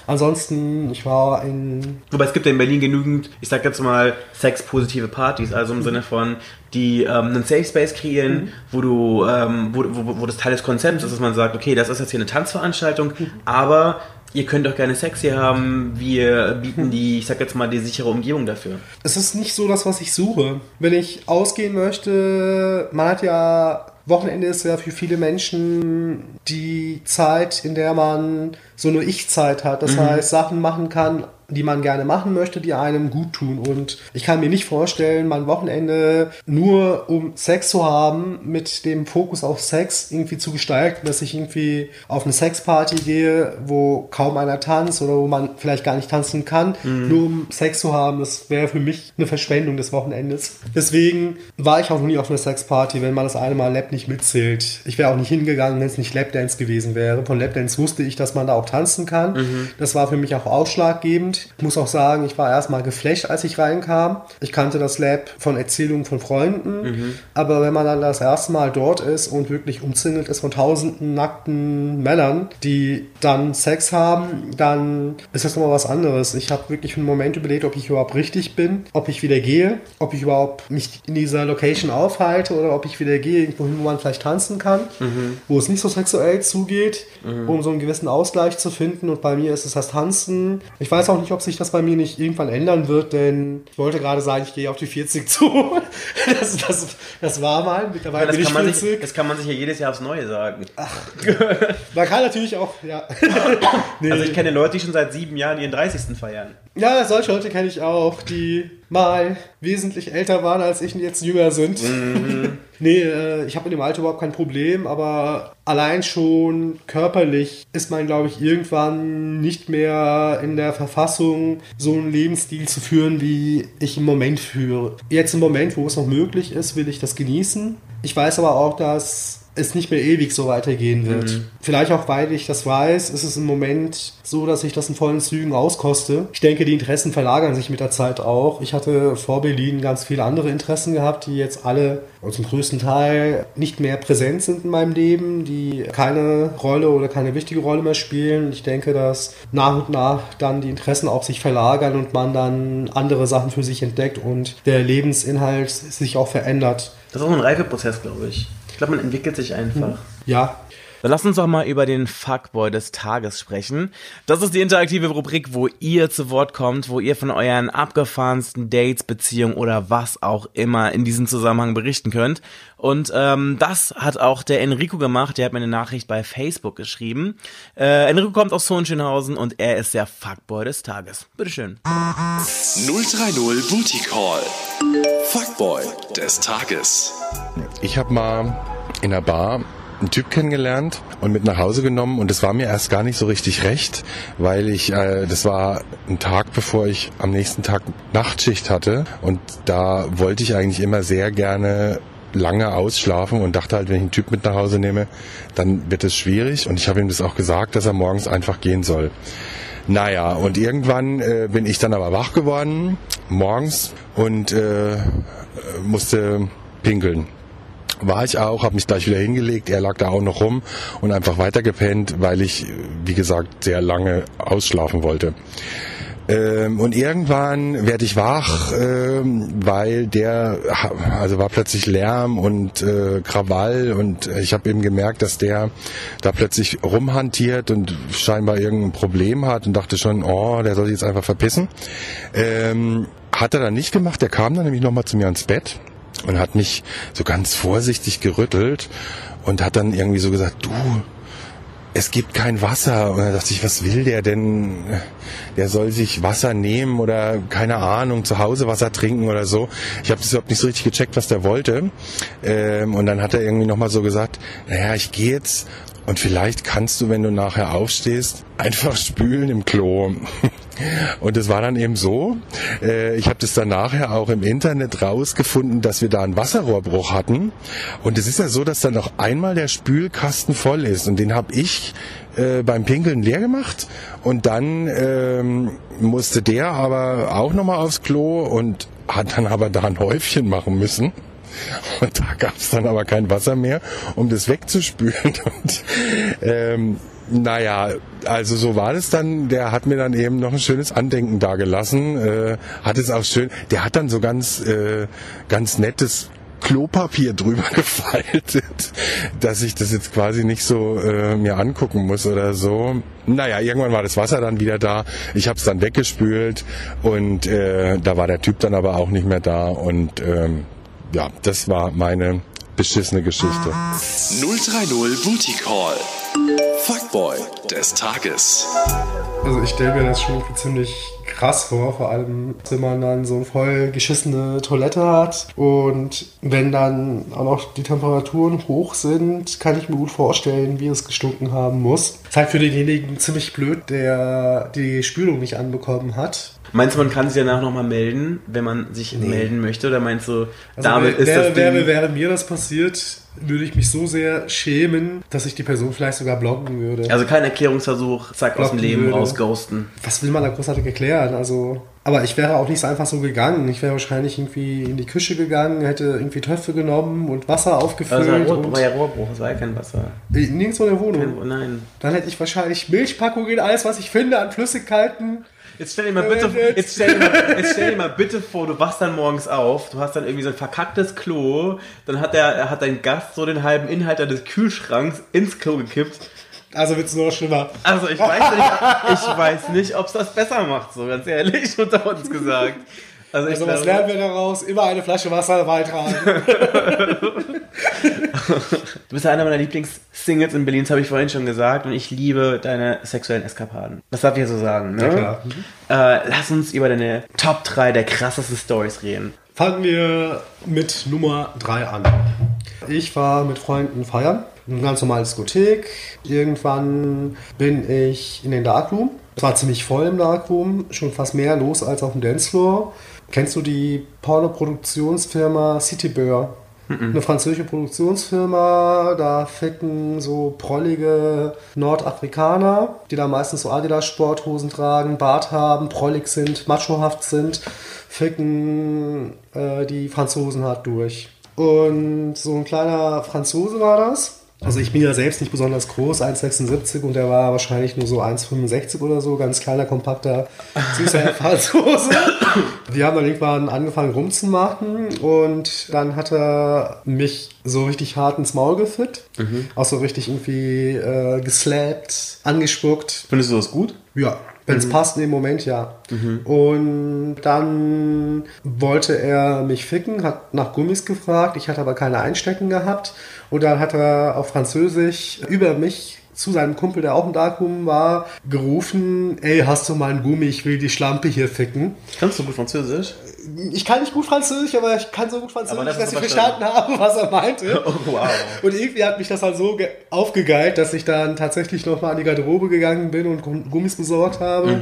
Ansonsten, ich war in Wobei es gibt ja in Berlin genügend, ich sag jetzt mal, sexpositive Partys, also im Sinne von, die ähm, einen Safe Space kreieren, wo du, ähm, wo, wo, wo das Teil des Konzepts ist, dass man sagt, okay, das ist jetzt hier eine Tanzveranstaltung, aber ihr könnt doch gerne Sex hier haben, wir bieten die, ich sag jetzt mal, die sichere Umgebung dafür. Es ist nicht so das, was ich suche. Wenn ich ausgehen möchte, man hat ja, Wochenende ist ja für viele Menschen die Zeit, in der man so eine Ich-Zeit hat. Das heißt, Sachen machen kann, die man gerne machen möchte, die einem gut tun. Und ich kann mir nicht vorstellen, mein Wochenende nur um Sex zu haben, mit dem Fokus auf Sex irgendwie zu gestalten, dass ich irgendwie auf eine Sexparty gehe, wo kaum einer tanzt oder wo man vielleicht gar nicht tanzen kann, nur um Sex zu haben. Das wäre für mich eine Verschwendung des Wochenendes. Deswegen war ich auch noch nie auf einer Sexparty. Wenn man das eine Mal nicht mitzählt. Ich wäre auch nicht hingegangen, wenn es nicht Lapdance gewesen wäre. Von Lapdance wusste ich, dass man da auch tanzen kann. Das war für mich auch ausschlaggebend. Ich muss auch sagen, ich war erstmal geflasht, als ich reinkam. Ich kannte das Lab von Erzählungen von Freunden. Aber wenn man dann das erste Mal dort ist und wirklich umzingelt ist von tausenden nackten Männern, die dann Sex haben, dann ist das nochmal was anderes. Ich habe wirklich einen Moment überlegt, ob ich überhaupt richtig bin, ob ich wieder gehe, ob ich überhaupt mich in dieser Location aufhalte oder ob ich wieder gehe, irgendwo man vielleicht tanzen kann, wo es nicht so sexuell zugeht, um so einen gewissen Ausgleich zu finden. Und bei mir ist es das Tanzen. Ich weiß auch nicht, ob sich das bei mir nicht irgendwann ändern wird, denn ich wollte gerade sagen, ich gehe auf die 40 zu. Das, das, das war mal. Mittlerweile das, bin kann ich man 40. sich, das kann man sich ja jedes Jahr aufs Neue sagen. Man kann natürlich auch, ja. nee. Also ich kenne Leute, die schon seit sieben Jahren ihren 30. feiern. Ja, solche Leute kenne ich auch, die mal wesentlich älter waren als ich und jetzt jünger sind. nee, äh, ich habe mit dem Alter überhaupt kein Problem, aber allein schon körperlich ist man, glaube ich, irgendwann nicht mehr in der Verfassung, so einen Lebensstil zu führen, wie ich im Moment führe. Jetzt im Moment, wo es noch möglich ist, will ich das genießen. Ich weiß aber auch, dass es nicht mehr ewig so weitergehen wird. Vielleicht auch, weil ich das weiß, ist es im Moment so, dass ich das in vollen Zügen auskoste. Ich denke, die Interessen verlagern sich mit der Zeit auch. Ich hatte vor Berlin ganz viele andere Interessen gehabt, die jetzt alle und zum größten Teil nicht mehr präsent sind in meinem Leben, die keine Rolle oder keine wichtige Rolle mehr spielen. Ich denke, dass nach und nach dann die Interessen auch sich verlagern und man dann andere Sachen für sich entdeckt und der Lebensinhalt sich auch verändert. Das ist auch ein Reifeprozess, glaube ich. Ich glaube, man entwickelt sich einfach. Ja, Dann lass uns doch mal über den Fuckboy des Tages sprechen. Das ist die interaktive Rubrik, wo ihr zu Wort kommt, wo ihr von euren abgefahrensten Dates, Beziehungen oder was auch immer in diesem Zusammenhang berichten könnt. Und ähm, das hat auch der Enrico gemacht. Der hat mir eine Nachricht bei Facebook geschrieben. Äh, Enrico kommt aus Hohenschönhausen und er ist der Fuckboy des Tages. Bitteschön. 030 Booty Call. Fuckboy des Tages. Ich habe mal in einer Bar einen Typ kennengelernt und mit nach Hause genommen und es war mir erst gar nicht so richtig recht, weil ich, äh, das war ein Tag, bevor ich am nächsten Tag Nachtschicht hatte und da wollte ich eigentlich immer sehr gerne lange ausschlafen und dachte halt, wenn ich einen Typ mit nach Hause nehme, dann wird es schwierig und ich habe ihm das auch gesagt, dass er morgens einfach gehen soll. Naja, und irgendwann äh, bin ich dann aber wach geworden, morgens, und äh, musste pinkeln. War ich auch, habe mich gleich wieder hingelegt, er lag da auch noch rum und einfach weitergepennt, weil ich, wie gesagt, sehr lange ausschlafen wollte. Ähm, und irgendwann werde ich wach, ähm, weil der, also war plötzlich Lärm und äh, Krawall und ich habe eben gemerkt, dass der da plötzlich rumhantiert und scheinbar irgendein Problem hat und dachte schon, oh, der soll sich jetzt einfach verpissen. Ähm, hat er dann nicht gemacht, der kam dann nämlich nochmal zu mir ans Bett und hat mich so ganz vorsichtig gerüttelt und hat dann irgendwie so gesagt, du, es gibt kein Wasser. Und dann dachte ich, was will der denn? Der soll sich Wasser nehmen oder keine Ahnung, zu Hause Wasser trinken oder so. Ich habe das überhaupt nicht so richtig gecheckt, was der wollte. Ähm, und dann hat er irgendwie nochmal so gesagt, naja, ich gehe jetzt und vielleicht kannst du, wenn du nachher aufstehst, einfach spülen im Klo. Und es war dann eben so, äh, ich habe das dann nachher auch im Internet rausgefunden, dass wir da einen Wasserrohrbruch hatten. Und es ist ja so, dass dann noch einmal der Spülkasten voll ist. Und den habe ich äh, beim Pinkeln leer gemacht. Und dann ähm, musste der aber auch nochmal aufs Klo und hat dann aber da ein Häufchen machen müssen. Und da gab es dann aber kein Wasser mehr, um das wegzuspülen. Und ähm, naja, also so war das dann. Der hat mir dann eben noch ein schönes Andenken dagelassen. Äh, hat es auch schön. Der hat dann so ganz, äh, ganz nettes Klopapier drüber gefaltet, dass ich das jetzt quasi nicht so äh, mir angucken muss oder so. Naja, irgendwann war das Wasser dann wieder da. Ich habe es dann weggespült und äh, da war der Typ dann aber auch nicht mehr da und ähm, ja, das war meine beschissene Geschichte. 030 Booty Call. Fuckboy des Tages. Also ich stelle mir das schon ziemlich krass vor, vor allem wenn man dann so eine voll geschissene Toilette hat und wenn dann auch noch die Temperaturen hoch sind, kann ich mir gut vorstellen, wie es gestunken haben muss. Ist halt für denjenigen ziemlich blöd, der die Spülung nicht anbekommen hat. Meinst du, man kann sich danach nochmal melden, wenn man sich melden möchte? Oder meinst du, Also damit ist wäre, das wäre, Ding... wäre mir das passiert, würde ich mich so sehr schämen, dass ich die Person vielleicht sogar blocken würde. Also kein Erklärungsversuch, zack, aus dem Leben würde. raus, ghosten. Was will man da großartig erklären? Also, aber ich wäre auch nicht so einfach so gegangen. Ich wäre wahrscheinlich irgendwie in die Küche gegangen, hätte irgendwie Töpfe genommen und Wasser aufgefüllt. Also Rohr, und war ja Rohrbruch, es war ja kein Wasser. Äh, nirgendwo in der Wohnung. Kein, nein. Dann hätte ich wahrscheinlich Milchpackungen, alles was ich finde an Flüssigkeiten. Jetzt stell dir mal bitte, Jetzt- stell dir mal, jetzt stell dir mal bitte vor, du wachst dann morgens auf, du hast dann irgendwie so ein verkacktes Klo, dann hat der, hat dein Gast so den halben Inhalt des Kühlschranks ins Klo gekippt. Also wird es nur noch schlimmer. Also ich weiß nicht, ich weiß nicht, ob es das besser macht, so ganz ehrlich unter uns gesagt. Also, ich Also was lernen wir daraus? Immer eine Flasche Wasser beitragen. Du bist ja einer meiner Lieblings-Singles in Berlin, das habe ich vorhin schon gesagt, und ich liebe deine sexuellen Eskapaden. Das darf ich ja so sagen, ne? Ja, klar. Äh, lass uns über deine Top 3 der krassesten Stories reden. Fangen wir mit Nummer 3 an. Ich war mit Freunden feiern, eine ganz normale Diskothek. Irgendwann bin ich in den Darkroom. Es war ziemlich voll im Darkroom, schon fast mehr los als auf dem Dancefloor. Kennst du die Porno-Produktionsfirma Citybeur? Eine französische Produktionsfirma, da ficken so prollige Nordafrikaner, die da meistens so Adidas-Sporthosen tragen, Bart haben, prollig sind, machohaft sind, ficken äh, die Franzosen hart durch. Und so ein kleiner Franzose war das. Also ich bin ja selbst nicht besonders groß, 1,76 und der war wahrscheinlich nur so 1,65 oder so, ganz kleiner, kompakter, süßer Franzose. Wir haben dann irgendwann angefangen rumzumachen und dann hat er mich so richtig hart ins Maul gefickt. Auch so richtig irgendwie äh, geslappt, angespuckt. Findest du das gut? Ja, wenn es passt in dem Moment, ja. Und dann wollte er mich ficken, hat nach Gummis gefragt, ich hatte aber keine Einstecken gehabt. Und dann hat er auf Französisch über mich zu seinem Kumpel, der auch im Darkroom war, gerufen, ey, hast du mal einen Gummi, ich will die Schlampe hier ficken. Kannst du gut Französisch? Ich kann nicht gut Französisch, aber ich kann so gut Französisch, das dass ich verstanden habe, was er meinte. Oh, wow. Und irgendwie hat mich das dann so ge- aufgegeilt, dass ich dann tatsächlich nochmal an die Garderobe gegangen bin und Gum- Gummis besorgt habe.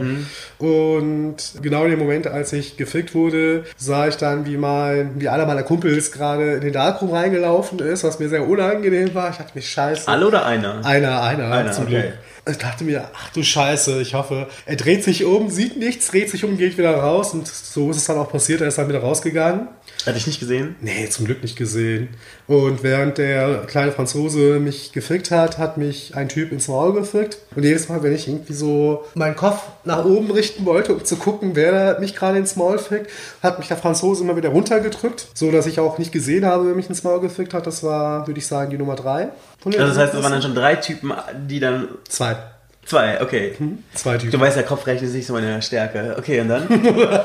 Und genau in dem Moment, als ich gefickt wurde, sah ich dann, wie mein, wie einer meiner Kumpels gerade in den Darkroom reingelaufen ist, was mir sehr unangenehm war. Ich dachte mir, scheiße. Alle oder einer? Einer, einer, Einer, zum okay. Glück. Ich dachte mir, ach du Scheiße, ich hoffe, er dreht sich um, sieht nichts, dreht sich um, geht wieder raus und so ist es dann auch passiert, er ist dann wieder rausgegangen. Hatte ich nicht gesehen? Nee, zum Glück nicht gesehen. Und während der kleine Franzose mich gefickt hat, hat mich ein Typ ins Maul gefickt. Und jedes Mal, wenn ich irgendwie so meinen Kopf nach oben richten wollte, um zu gucken, wer mich gerade ins Maul fickt, hat mich der Franzose immer wieder runtergedrückt, so dass ich auch nicht gesehen habe, wer mich ins Maul gefickt hat. Das war, würde ich sagen, die Nummer drei. Also das heißt, es waren dann schon drei Typen, die dann... zwei. Zwei, okay. Zwei Typen. Du weißt, der Kopfrechnen ist nicht so meine Stärke. Okay, und dann?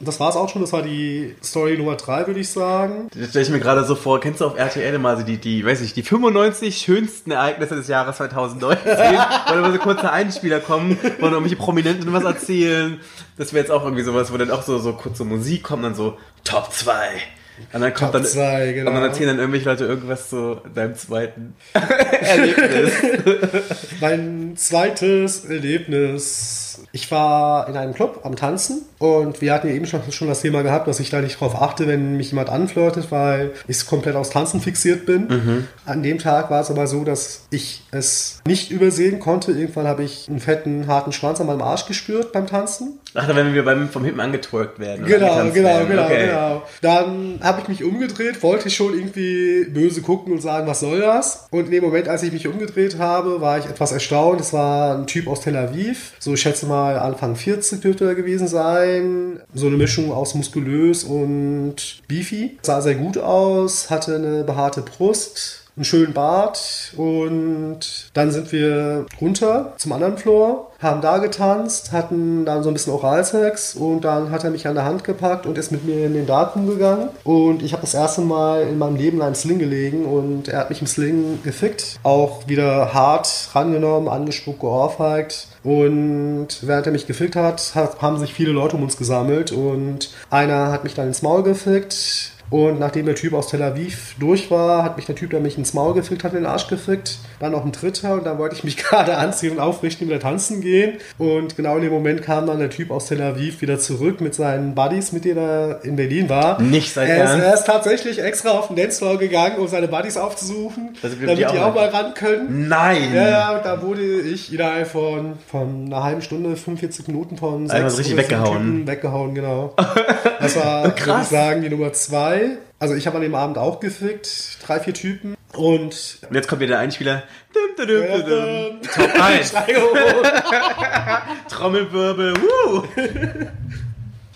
Das war's auch schon. Das war die Story Nummer drei, würde ich sagen. Das stelle ich mir gerade so vor, kennst du auf RTL immer so die, die, weiß ich, die 95 schönsten Ereignisse des Jahres 2019, wo immer so kurze Einspieler kommen, wo dann irgendwelche Prominenten was erzählen. Das wäre jetzt auch irgendwie sowas, wo dann auch so, so kurze Musik kommt, dann so Top 2. Und dann kommt Top dann, zwei, genau. und dann erzählen dann irgendwelche Leute irgendwas zu deinem zweiten Erlebnis. Mein zweites Erlebnis. Ich war in einem Club am Tanzen und wir hatten ja eben schon, schon das Thema gehabt, dass ich da nicht drauf achte, wenn mich jemand anflirtet, weil ich komplett aufs Tanzen fixiert bin. An dem Tag war es aber so, dass ich es nicht übersehen konnte. Irgendwann habe ich einen fetten, harten Schwanz an meinem Arsch gespürt beim Tanzen. Ach, dann wenn wir beim, vom Hippen angetwerkt werden. Genau, genau, werden. genau, okay. genau. Dann habe ich mich umgedreht, wollte schon irgendwie böse gucken und sagen, was soll das? Und in dem Moment, als ich mich umgedreht habe, war ich etwas erstaunt. Es war ein Typ aus Tel Aviv, so ich schätze mal Anfang 40 dürfte er gewesen sein. So eine Mischung aus muskulös und beefy. Sah sehr gut aus, hatte eine behaarte Brust einen schönen Bart und dann sind wir runter zum anderen Floor, haben da getanzt, hatten dann so ein bisschen Oralsex und dann hat er mich an der Hand gepackt und ist mit mir in den Darkroom gegangen. Und ich habe das erste Mal in meinem Leben in einem Sling gelegen und er hat mich im Sling gefickt, auch wieder hart rangenommen, angespuckt, geohrfeigt. Und während er mich gefickt hat, haben sich viele Leute um uns gesammelt und einer hat mich dann ins Maul gefickt, Und nachdem der Typ aus Tel Aviv durch war, hat mich der Typ, der mich ins Maul gefickt hat, in den Arsch gefickt. Dann noch ein dritter und dann wollte ich mich gerade anziehen und aufrichten und wieder tanzen gehen. Und genau in dem Moment kam dann der Typ aus Tel Aviv wieder zurück mit seinen Buddies, mit denen er in Berlin war. Nicht sein er ist, er ist tatsächlich extra auf den Dancefloor gegangen, um seine Buddies aufzusuchen, Also, damit die die auch, auch mal ran können. Nein! Ja, und da wurde ich innerhalb von, von einer halben Stunde, 45 Minuten von sechs richtig oder sieben weggehauen. Typen weggehauen, genau. Das war, würde ich sagen, die Nummer zwei. Also ich habe an dem Abend auch gefickt, drei, vier Typen. Und Und jetzt kommt wieder der Einspieler. Dum, dum, dum, dum, dum. Top 1. Trommelwirbel. Woo.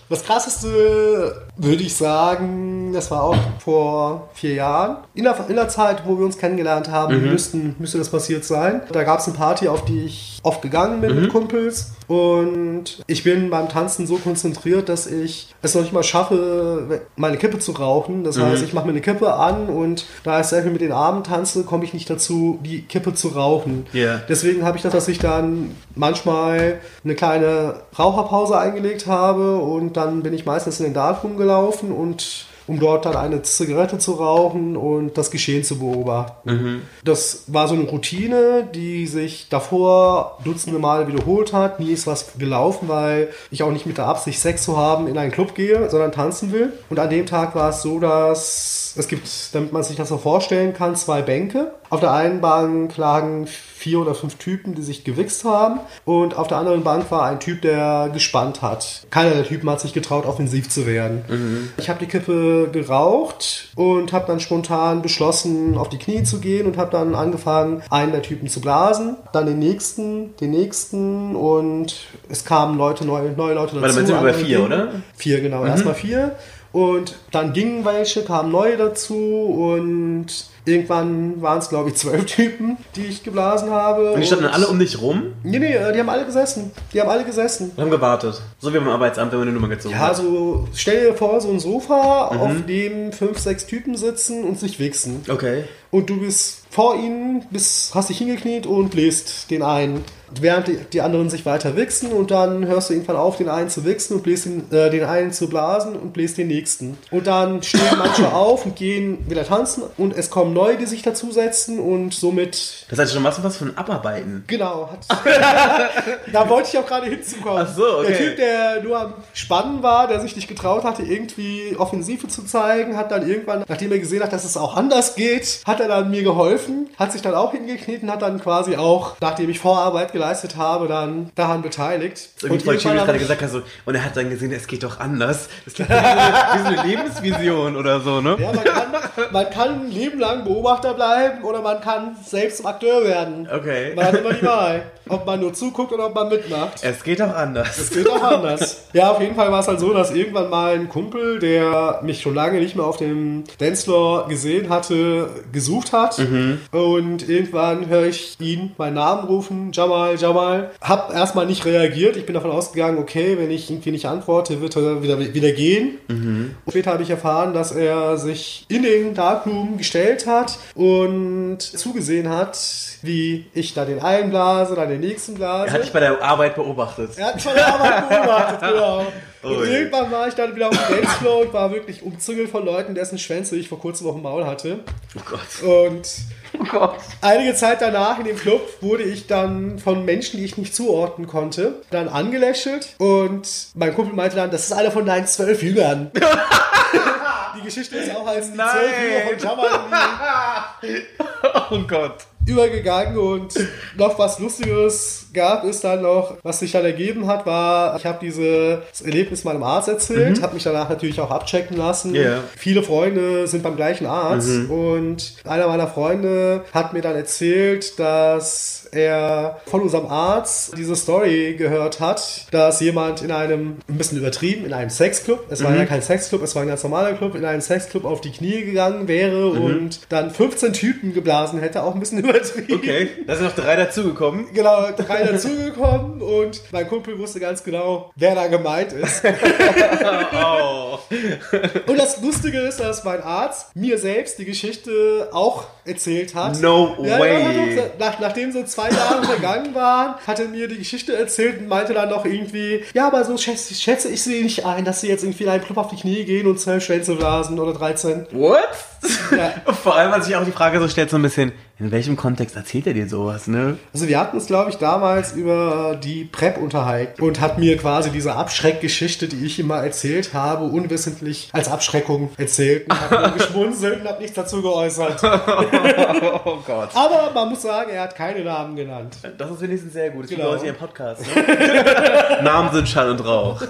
Das krasseste würde ich sagen, das war auch vor vier Jahren. In der, in der Zeit, wo wir uns kennengelernt haben, müssten, müsste das passiert sein. Da gab es eine Party, auf die ich oft gegangen bin mit Kumpels. Und ich bin beim Tanzen so konzentriert, dass ich es noch nicht mal schaffe, meine Kippe zu rauchen. Das heißt, ich mache mir eine Kippe an und da ich sehr viel mit den Armen tanze, komme ich nicht dazu, die Kippe zu rauchen. Ja. Deswegen habe ich das, dass ich dann manchmal eine kleine Raucherpause eingelegt habe und dann bin ich meistens in den Darkroom gelaufen und um dort dann eine Zigarette zu rauchen und das Geschehen zu beobachten. Das war so eine Routine, die sich davor dutzende Male wiederholt hat. Nie ist was gelaufen, weil ich auch nicht mit der Absicht, Sex zu haben, in einen Club gehe, sondern tanzen will. Und an dem Tag war es so, dass es gibt, damit man sich das so vorstellen kann, zwei Bänke. Auf der einen Bank lagen vier oder fünf Typen, die sich gewichst haben. Und auf der anderen Bank war ein Typ, der gespannt hat. Keiner der Typen hat sich getraut, offensiv zu werden. Ich habe die Kippe geraucht und habe dann spontan beschlossen, auf die Knie zu gehen und habe dann angefangen, einen der Typen zu blasen. Dann den nächsten, den nächsten und es kamen Leute, neue, neue Leute dazu. Warte sind wir bei vier, gingen. oder? Vier, genau. Erstmal vier. Und dann gingen welche, kamen neue dazu und irgendwann waren es, glaube ich, zwölf Typen, die ich geblasen habe. Und die standen alle um dich rum Nee, nee, äh, die haben alle gesessen. Die haben alle gesessen. und haben gewartet. So wie beim Arbeitsamt, wenn man eine Nummer gezogen Ja, hat. so stell dir vor, so ein Sofa, auf dem fünf, sechs Typen sitzen und sich wichsen. Okay. Und du bist vor ihnen, bist, hast dich hingekniet und bläst den einen. Während die, die anderen sich weiter wichsen und dann hörst du irgendwann auf, den einen zu wichsen und bläst den, äh, den einen zu blasen und bläst den nächsten. Und dann stehen manche auf und gehen wieder tanzen und es kommen neue, die sich dazusetzen und somit Das heißt schon was, was von Abarbeiten. Genau, hat, da wollte ich auch gerade hinzukommen. Ach so, okay. Der Typ, der nur am Spannen war, der sich nicht getraut hatte, irgendwie Offensive zu zeigen, hat dann irgendwann, nachdem er gesehen hat, dass es auch anders geht, hat er dann mir geholfen, hat sich dann auch hingekniet und hat dann quasi auch, nachdem ich Vorarbeit geleistet habe, dann daran beteiligt. Das ist irgendwie voll schön, gerade gesagt hast. So, und er hat dann gesehen, es geht doch anders. Das klingt wie so eine, wie so eine Lebensvision oder so, ne? ja, man kann, man kann ein Leben lang Beobachter bleiben oder man kann selbst zum Akteur werden. Okay. Man hat immer die Wahl, ob man nur zuguckt oder ob man mitmacht. Es geht auch anders. Das geht auch anders. Ja, auf jeden Fall war es halt so, dass irgendwann mal ein Kumpel, der mich schon lange nicht mehr auf dem Dancefloor gesehen hatte, gesucht hat. Und irgendwann höre ich ihn meinen Namen rufen, Jamal, Jamal. Hab erstmal nicht reagiert. Ich bin davon ausgegangen, okay, wenn ich irgendwie nicht antworte, wird er wieder, wieder gehen. Und später habe ich erfahren, dass er sich in den Darkroom gestellt hat und zugesehen hat, wie ich da den einen blase, dann den nächsten blase. Er hat dich bei der Arbeit beobachtet. Er hat mich von der Arbeit beobachtet, genau. Oh Und irgendwann war ich dann wieder auf dem Dancefloor und war wirklich umzingelt von Leuten, dessen Schwänze ich vor kurzem auf dem Maul hatte. Oh Gott. Und einige Zeit danach in dem Club wurde ich dann von Menschen, die ich nicht zuordnen konnte, dann angelächelt. Und mein Kumpel meinte dann, das ist einer von deinen zwölf Jüngern. Die Geschichte ist auch als die Nein. zwölf Jünger von Jamal Oh Gott. Übergegangen und noch was Lustiges gab es dann noch, was sich dann ergeben hat, war, ich habe dieses Erlebnis meinem Arzt erzählt, habe mich danach natürlich auch abchecken lassen. Ja. Viele Freunde sind beim gleichen Arzt und einer meiner Freunde hat mir dann erzählt, dass er von unserem Arzt diese Story gehört hat, dass jemand in einem, ein bisschen übertrieben, in einem Sexclub, es war ja kein Sexclub, es war ein ganz normaler Club, in einem Sexclub auf die Knie gegangen wäre und dann 15 Typen geblasen hätte, auch ein bisschen übertrieben. Übertrieben. Okay, da sind noch drei dazugekommen. Genau, drei dazugekommen und mein Kumpel wusste ganz genau, wer da gemeint ist. Oh. Und das Lustige ist, dass mein Arzt mir selbst die Geschichte auch erzählt hat. No Ja, way. nach, nachdem so zwei Jahre vergangen waren, hat er mir die Geschichte erzählt und meinte dann noch irgendwie, ja, aber so schätze, schätze ich sie nicht ein, dass sie jetzt irgendwie in einen Club auf die Knie gehen und zwölf Schwänze blasen oder 13. What? Ja. Vor allem, als sich auch die Frage so stellt, so ein bisschen, in welchem Kontext erzählt er dir sowas, ne? Also wir hatten uns, glaube ich, damals über die PrEP unterhalten und hat mir quasi diese Abschreckgeschichte, die ich immer erzählt habe, unwissentlich als Abschreckung erzählt und hat nur geschmunzelt und hat nichts dazu geäußert. Oh Gott. Aber man muss sagen, er hat keine Namen genannt. Das ist wenigstens sehr gut. Das Genau. hier im Podcast. Ne? Namen sind Schall und Rauch.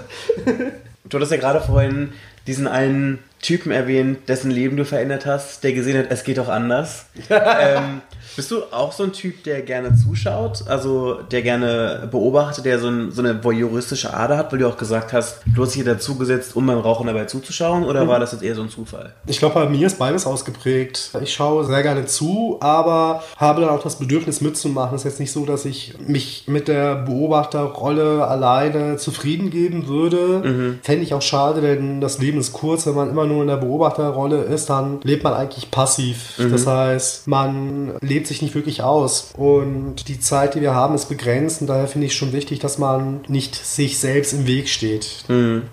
Du hattest ja gerade vorhin diesen einen Typen erwähnt, dessen Leben du verändert hast, der gesehen hat, es geht auch anders. ähm, bist du auch so ein Typ, der gerne zuschaut? Also der gerne beobachtet, der so, ein, so eine voyeuristische Ader hat, weil du auch gesagt hast, du hast dich hier dazugesetzt, um beim Rauchen dabei zuzuschauen? Oder war das jetzt eher so ein Zufall? Ich glaube, bei mir ist beides ausgeprägt. Ich schaue sehr gerne zu, aber habe dann auch das Bedürfnis mitzumachen. Es ist jetzt nicht so, dass ich mich mit der Beobachterrolle alleine zufrieden geben würde. Fände ich auch schade, denn das Leben ist kurz. Wenn man immer nur in der Beobachterrolle ist, dann lebt man eigentlich passiv. Das heißt, man lebt sich nicht wirklich aus. Und die Zeit, die wir haben, ist begrenzt. Und daher finde ich schon wichtig, dass man nicht sich selbst im Weg steht.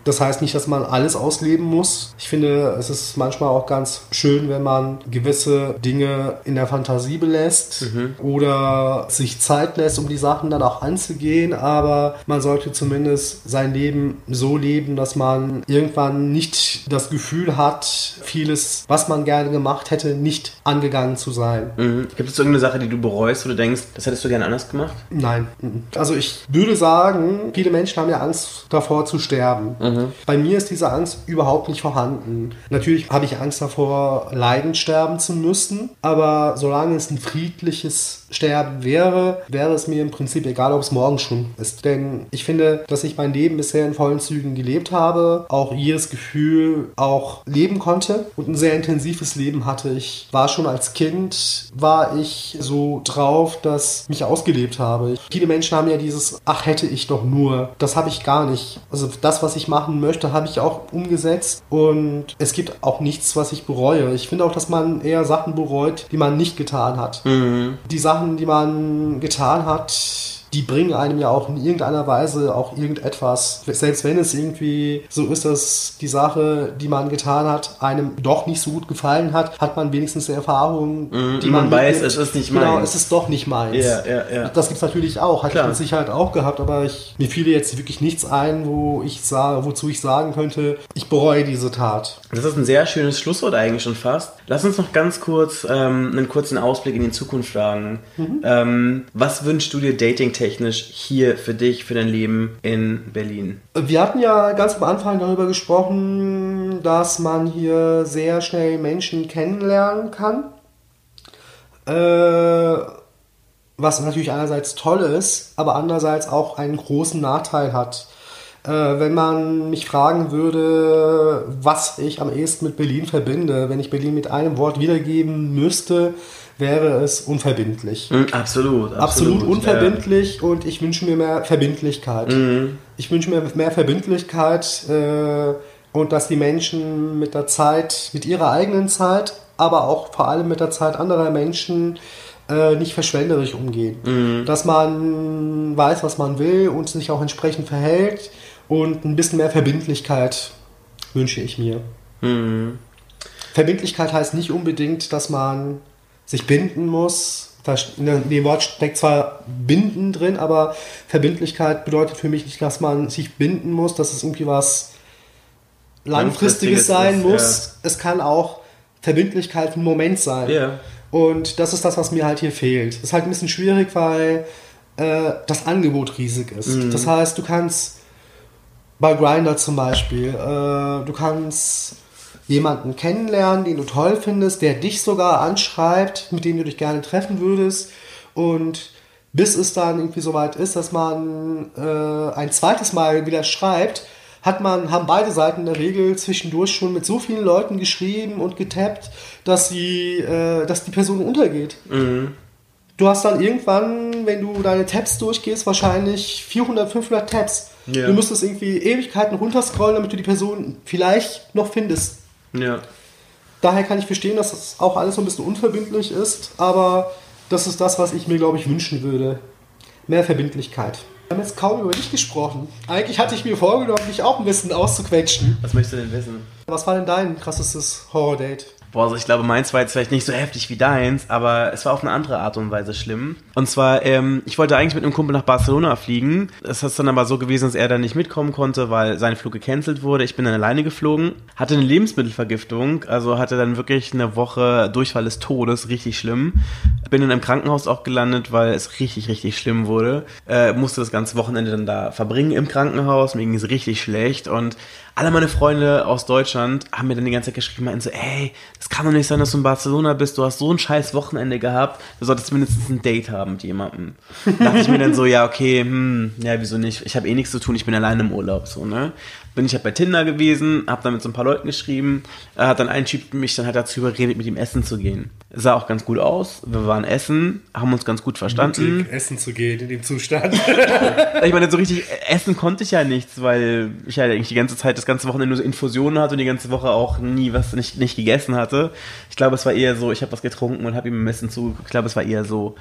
Das heißt nicht, dass man alles ausleben muss. Ich finde, es ist manchmal auch ganz schön, wenn man gewisse Dinge in der Fantasie belässt oder sich Zeit lässt, um die Sachen dann auch anzugehen. Aber man sollte zumindest sein Leben so leben, dass man irgendwann nicht das Gefühl hat, vieles, was man gerne gemacht hätte, nicht angegangen zu sein. Mhm. Gibt es irgendeine Sache, die du bereust, wo du denkst, das hättest du gerne anders gemacht? Nein. mhm. Also ich würde sagen, viele Menschen haben ja Angst davor zu sterben. Bei mir ist diese Angst überhaupt nicht vorhanden. Natürlich habe ich Angst davor, leidend sterben zu müssen, aber solange es ein friedliches Sterben wäre, wäre es mir im Prinzip egal, ob es morgen schon ist. Denn ich finde, dass ich mein Leben bisher in vollen Zügen gelebt habe, auch jedes Gefühl auch leben konnte und ein sehr intensives Leben hatte. Ich war schon als Kind, war ich so drauf, dass mich ausgelebt habe. Viele Menschen haben ja dieses, ach hätte ich doch nur. Das habe ich gar nicht. Also das, was ich machen möchte, habe ich auch umgesetzt und es gibt auch nichts, was ich bereue. Ich finde auch, dass man eher Sachen bereut, die man nicht getan hat. Die Sachen, die man getan hat, die bringen einem ja auch in irgendeiner Weise auch irgendetwas. Selbst wenn es irgendwie so ist, dass die Sache, die man getan hat, einem doch nicht so gut gefallen hat, hat man wenigstens eine Erfahrung, die man weiß, mitnimmt. es ist nicht Genau, meins. es ist doch nicht meins. Ja, ja, ja. Das gibt es natürlich auch, hat Klar. ich mit Sicherheit auch gehabt, aber ich, mir fiel jetzt wirklich nichts ein, wo ich sage, wozu ich sagen könnte, ich bereue diese Tat. Das ist ein sehr schönes Schlusswort eigentlich schon fast. Lass uns noch ganz kurz ähm, einen kurzen Ausblick in die Zukunft wagen. Ähm, was wünschst du dir datingtechnisch hier für dich, für dein Leben in Berlin? Wir hatten ja ganz am Anfang darüber gesprochen, dass man hier sehr schnell Menschen kennenlernen kann. Äh, was natürlich einerseits toll ist, aber andererseits auch einen großen Nachteil hat. Äh, wenn man mich fragen würde, was ich am ehesten mit Berlin verbinde, wenn ich Berlin mit einem Wort wiedergeben müsste, wäre es unverbindlich. Hm, absolut, Absolut absolut. unverbindlich und ich wünsche mir mehr Verbindlichkeit. Ich wünsche mir mehr Verbindlichkeit äh, und dass die Menschen mit der Zeit, mit ihrer eigenen Zeit, aber auch vor allem mit der Zeit anderer Menschen äh, nicht verschwenderisch umgehen. Dass man weiß, was man will und sich auch entsprechend verhält und ein bisschen mehr Verbindlichkeit wünsche ich mir. Verbindlichkeit heißt nicht unbedingt, dass man sich binden muss. Da In dem Wort steckt zwar binden drin, aber Verbindlichkeit bedeutet für mich nicht, dass man sich binden muss, dass es irgendwie was Langfristiges Langfristiges sein ist, muss. Es kann auch Verbindlichkeit ein Moment sein. Ja. Und das ist das, was mir halt hier fehlt. Das ist halt ein bisschen schwierig, weil äh, das Angebot riesig ist. Mhm. Das heißt, du kannst bei Grindr zum Beispiel, äh, du kannst jemanden kennenlernen, den du toll findest, der dich sogar anschreibt, mit dem du dich gerne treffen würdest. Und bis es dann irgendwie soweit ist, dass man äh, ein zweites Mal wieder schreibt, hat man, haben beide Seiten in der Regel zwischendurch schon mit so vielen Leuten geschrieben und getappt, dass sie, äh, dass die Person untergeht. du hast dann irgendwann, wenn du deine Tabs durchgehst, wahrscheinlich 400, 500 Tabs. Ja. Du müsstest irgendwie Ewigkeiten runterscrollen, damit du die Person vielleicht noch findest. Ja. Daher kann ich verstehen, dass das auch alles so ein bisschen unverbindlich ist, aber das ist das, was ich mir, glaube ich, wünschen würde. Mehr Verbindlichkeit. Wir haben jetzt kaum über dich gesprochen. Eigentlich hatte ich mir vorgenommen, dich auch ein bisschen auszuquetschen. Was möchtest du denn wissen? Was war denn dein krassestes Horror-Date? Boah, also ich glaube, meins war jetzt vielleicht nicht so heftig wie deins, aber es war auf eine andere Art und Weise schlimm. Und zwar, ähm, ich wollte eigentlich mit einem Kumpel nach Barcelona fliegen. Es ist dann aber so gewesen, dass er dann nicht mitkommen konnte, weil sein Flug gecancelt wurde. Ich bin dann alleine geflogen, hatte eine Lebensmittelvergiftung, also hatte dann wirklich eine Woche Durchfall des Todes, richtig schlimm. Bin dann im Krankenhaus auch gelandet, weil es richtig, richtig schlimm wurde. Äh, musste das ganze Wochenende dann da verbringen im Krankenhaus. Mir ging es richtig schlecht und alle meine Freunde aus Deutschland haben mir dann die ganze Zeit geschrieben, meinten so, ey, das kann doch nicht sein, dass du in Barcelona bist, du hast so ein scheiß Wochenende gehabt, du solltest mindestens ein Date haben mit jemandem. Da dachte ich mir dann so, ja, okay, hm, ja, wieso nicht, ich habe eh nichts zu tun, ich bin alleine im Urlaub, so, ne. Bin ich halt bei Tinder gewesen, hab dann mit so ein paar Leuten geschrieben, hat dann ein Typ mich dann halt dazu überredet, mit ihm essen zu gehen. Sah auch ganz gut aus, wir waren essen, haben uns ganz gut verstanden. Mutig, essen zu gehen in dem Zustand. Ich meine, so richtig essen konnte ich ja nichts, weil ich ja eigentlich die ganze Zeit, das ganze Wochenende nur so Infusionen hatte und die ganze Woche auch nie was nicht, nicht gegessen hatte. Ich glaube, es war eher so, ich habe was getrunken und habe ihm im Essen zugeguckt. Ich glaube, es war eher so.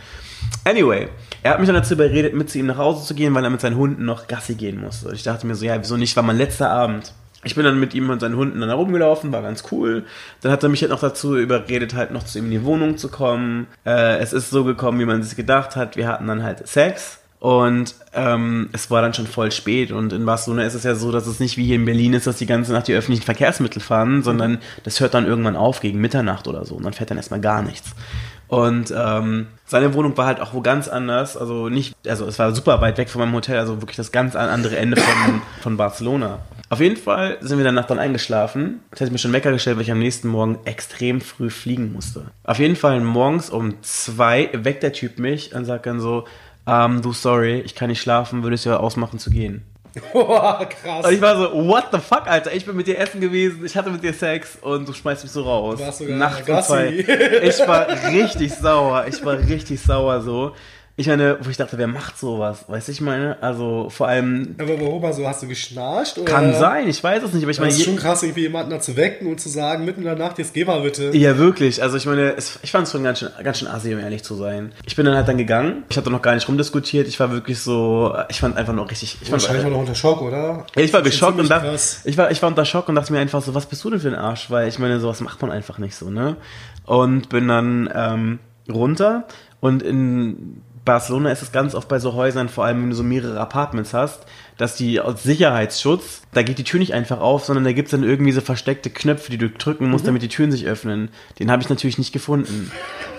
Anyway, er hat mich dann dazu überredet, mit zu ihm nach Hause zu gehen, weil er mit seinen Hunden noch Gassi gehen musste. Ich dachte mir so, ja, wieso nicht? War mein letzter Abend. Ich bin dann mit ihm und seinen Hunden dann herumgelaufen, war ganz cool. Dann hat er mich halt noch dazu überredet, halt noch zu ihm in die Wohnung zu kommen. Äh, es ist so gekommen, wie man sich gedacht hat. Wir hatten dann halt Sex. Und ähm, es war dann schon voll spät und in Barcelona ist es ja so, dass es nicht wie hier in Berlin ist, dass die ganze Nacht die öffentlichen Verkehrsmittel fahren, sondern das hört dann irgendwann auf gegen Mitternacht oder so und dann fährt dann erstmal gar nichts. Und ähm, seine Wohnung war halt auch wo ganz anders, also nicht, also es war super weit weg von meinem Hotel, also wirklich das ganz andere Ende von, von Barcelona. Auf jeden Fall sind wir danach dann eingeschlafen. Das hätte ich mir schon Wecker gestellt, weil ich am nächsten Morgen extrem früh fliegen musste. Auf jeden Fall morgens um zwei weckt der Typ mich und sagt dann so, ähm, du sorry, ich kann nicht schlafen, würdest du ja ausmachen zu gehen. Boah, krass. Und ich war so, what the fuck, Alter? Ich bin mit dir essen gewesen, ich hatte mit dir Sex und du schmeißt mich so raus. Nachts um zwei. Ich war richtig sauer. Ich war richtig sauer so. Ich meine, wo ich dachte, wer macht sowas? Weißt du, ich meine? Also vor allem, Aber warum also? Hast du geschnarcht? Oder? kann sein, ich weiß es nicht, aber ich meine, Das ist schon krass, irgendwie jemanden da zu wecken und zu sagen, mitten in der Nacht, jetzt geh mal bitte. Ja, wirklich. Also ich meine, es, ich fand es schon ganz schön, ganz schön assi, um ehrlich zu sein. Ich bin dann halt dann gegangen. Ich hatte noch gar nicht rumdiskutiert. Ich war wirklich so, ich fand einfach nur richtig, ich fand, Wahrscheinlich war noch unter Schock, oder? Ja, ich war Das geschockt und dachte, ich war, ich war unter Schock und dachte mir einfach so, was bist du denn für ein Arsch? Weil ich meine, sowas macht man einfach nicht so, ne? Und bin dann ähm, runter und in Barcelona ist es ganz oft bei so Häusern, vor allem wenn du so mehrere Apartments hast, dass die aus Sicherheitsschutz, da geht die Tür nicht einfach auf, sondern da gibt's dann irgendwie so versteckte Knöpfe, die du drücken musst, damit die Türen sich öffnen. Den habe ich natürlich nicht gefunden.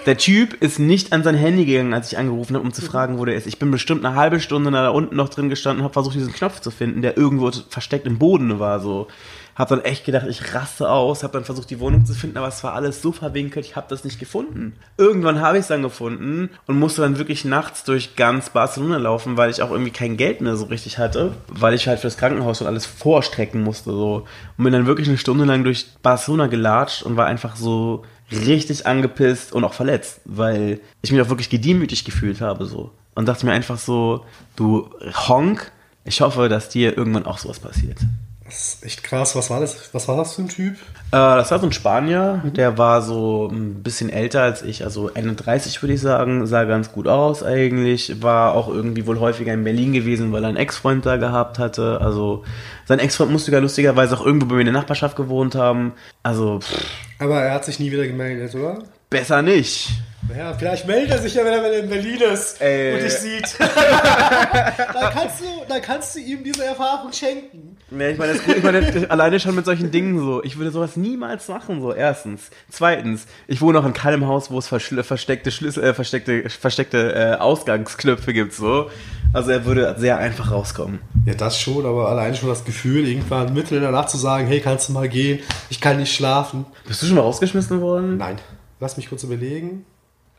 Der Typ ist nicht an sein Handy gegangen, als ich angerufen habe, um zu fragen, wo der ist. Ich bin bestimmt eine halbe Stunde da unten noch drin gestanden, habe versucht, diesen Knopf zu finden, der irgendwo versteckt im Boden war, so. Hab dann echt gedacht, ich raste aus, hab dann versucht, die Wohnung zu finden, aber es war alles so verwinkelt, ich hab das nicht gefunden. Irgendwann habe ich es dann gefunden und musste dann wirklich nachts durch ganz Barcelona laufen, weil ich auch irgendwie kein Geld mehr so richtig hatte, weil ich halt fürs Krankenhaus und alles vorstrecken musste, so. Und bin dann wirklich eine Stunde lang durch Barcelona gelatscht und war einfach so richtig angepisst und auch verletzt, weil ich mich auch wirklich gedemütigt gefühlt habe, so. Und dachte mir einfach so, du Honk, ich hoffe, dass dir irgendwann auch sowas passiert. Das ist echt krass. Was war das? Was war das für ein Typ? Äh, das war so ein Spanier, der war so ein bisschen älter als ich, also 31 würde ich sagen, sah ganz gut aus eigentlich, war auch irgendwie wohl häufiger in Berlin gewesen, weil er einen Ex-Freund da gehabt hatte. Also sein Ex-Freund musste ja lustigerweise auch irgendwo bei mir in der Nachbarschaft gewohnt haben. Also pff, Aber er hat sich nie wieder gemeldet, oder? Besser nicht. Ja, vielleicht meldet er sich ja, wenn er in Berlin ist Ey. und dich sieht. dann, kannst du, dann kannst du ihm diese Erfahrung schenken. Ja, ich meine, das. Ich meine, alleine schon mit solchen Dingen so. Ich würde sowas niemals machen, so. Erstens. Zweitens, ich wohne auch in keinem Haus, wo es versteckte Schlüssel, äh, versteckte, versteckte äh, Ausgangsknöpfe gibt, so. Also er würde sehr einfach rauskommen. Ja, das schon, aber allein schon das Gefühl, irgendwann mitten in der Nacht zu sagen, hey, kannst du mal gehen? Ich kann nicht schlafen. Bist du schon mal rausgeschmissen worden? Nein. Lass mich kurz überlegen.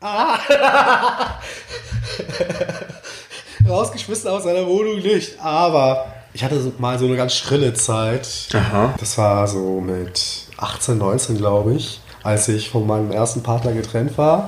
Ah! Rausgeschmissen aus seiner Wohnung nicht. Aber ich hatte so, mal so eine ganz schrille Zeit. Aha. Das war so mit 18, 19, glaube ich. als ich von meinem ersten Partner getrennt war.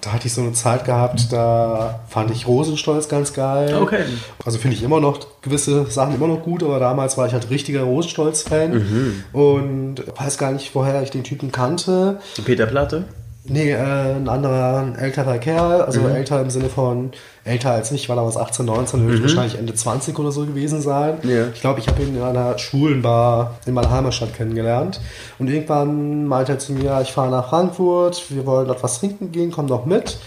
Da hatte ich so eine Zeit gehabt, da fand ich Rosenstolz ganz geil. Okay. Also finde ich immer noch gewisse Sachen immer noch gut, aber damals war ich halt richtiger Rosenstolz-Fan und weiß gar nicht, woher ich den Typen kannte. Peter Platte? Nee, äh, ein anderer, ein älterer Kerl, also älter im Sinne von älter als ich, war damals 18, 19, wird wahrscheinlich Ende 20 oder so gewesen sein. Ja. Ich glaube, ich habe ihn in einer schwulen Bar in meiner Heimatstadt kennengelernt. Und irgendwann meinte er zu mir, ich fahre nach Frankfurt, wir wollen dort was trinken gehen, komm doch mit.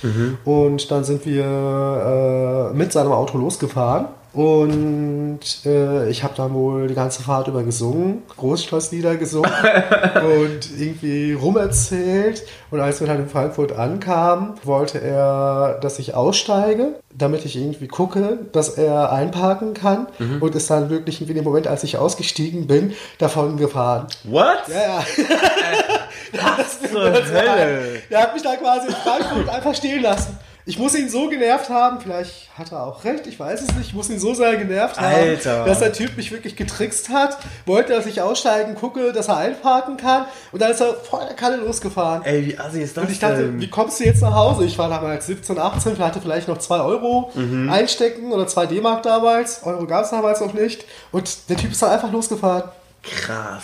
Und dann sind wir äh, mit seinem Auto losgefahren. Und äh, ich habe dann wohl die ganze Fahrt über gesungen, Großschlosslieder gesungen und irgendwie rumerzählt. Und als wir dann in Frankfurt ankamen, wollte er, dass ich aussteige, damit ich irgendwie gucke, dass er einparken kann. Und ist dann wirklich in dem Moment, als ich ausgestiegen bin, davon gefahren. What? Ja, ja. Was zur Hölle? Der hat mich da quasi in Frankfurt einfach stehen lassen. Ich muss ihn so genervt haben, vielleicht hat er auch recht, ich weiß es nicht, ich muss ihn so sehr genervt haben, Alter. dass der Typ mich wirklich getrickst hat, wollte, dass ich aussteigen gucke, dass er einparken kann und dann ist er voll der Kanne losgefahren. Ey, wie assi ist das Und ich dachte, denn? wie kommst du jetzt nach Hause? Ich war damals 17, 18, hatte vielleicht noch 2 Euro Mhm. einstecken oder 2 D-Mark damals. Euro gab es damals noch nicht. Und der Typ ist dann einfach losgefahren. Krass.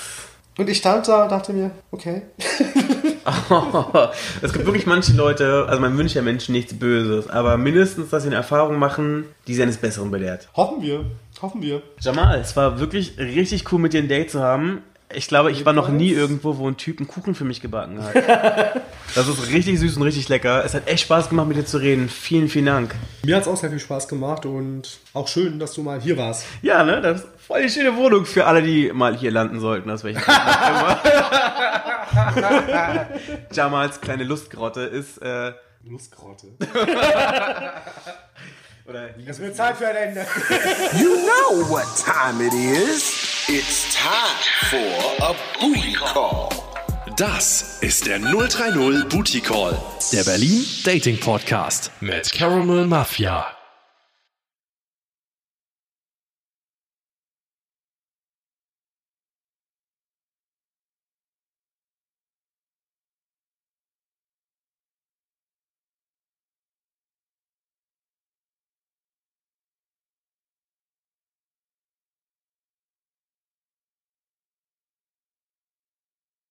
Und ich stand da und dachte mir, okay. es gibt wirklich manche Leute, also man wünscht ja Menschen nichts Böses, aber mindestens, dass sie eine Erfahrung machen, die sie eines Besseren belehrt. Hoffen wir. Hoffen wir. Jamal, es war wirklich richtig cool, mit dir ein Date zu haben. Ich glaube, ich war noch nie irgendwo, wo ein Typ einen Kuchen für mich gebacken hat. Das ist richtig süß und richtig lecker. Es hat echt Spaß gemacht, mit dir zu reden. Vielen, vielen Dank. Mir hat es auch sehr viel Spaß gemacht und auch schön, dass du mal hier warst. Ja, ne? Das ist voll die schöne Wohnung für alle, die mal hier landen sollten. Das wäre ich. Jamals kleine Lustgrotte ist. Äh, Lustgrotte. oder Es wird Zeit für ein Ende. You know what time it is. It's time for a booty call. Das ist der 030 Booty Call, der Berlin Dating Podcast mit Caramel Mafia.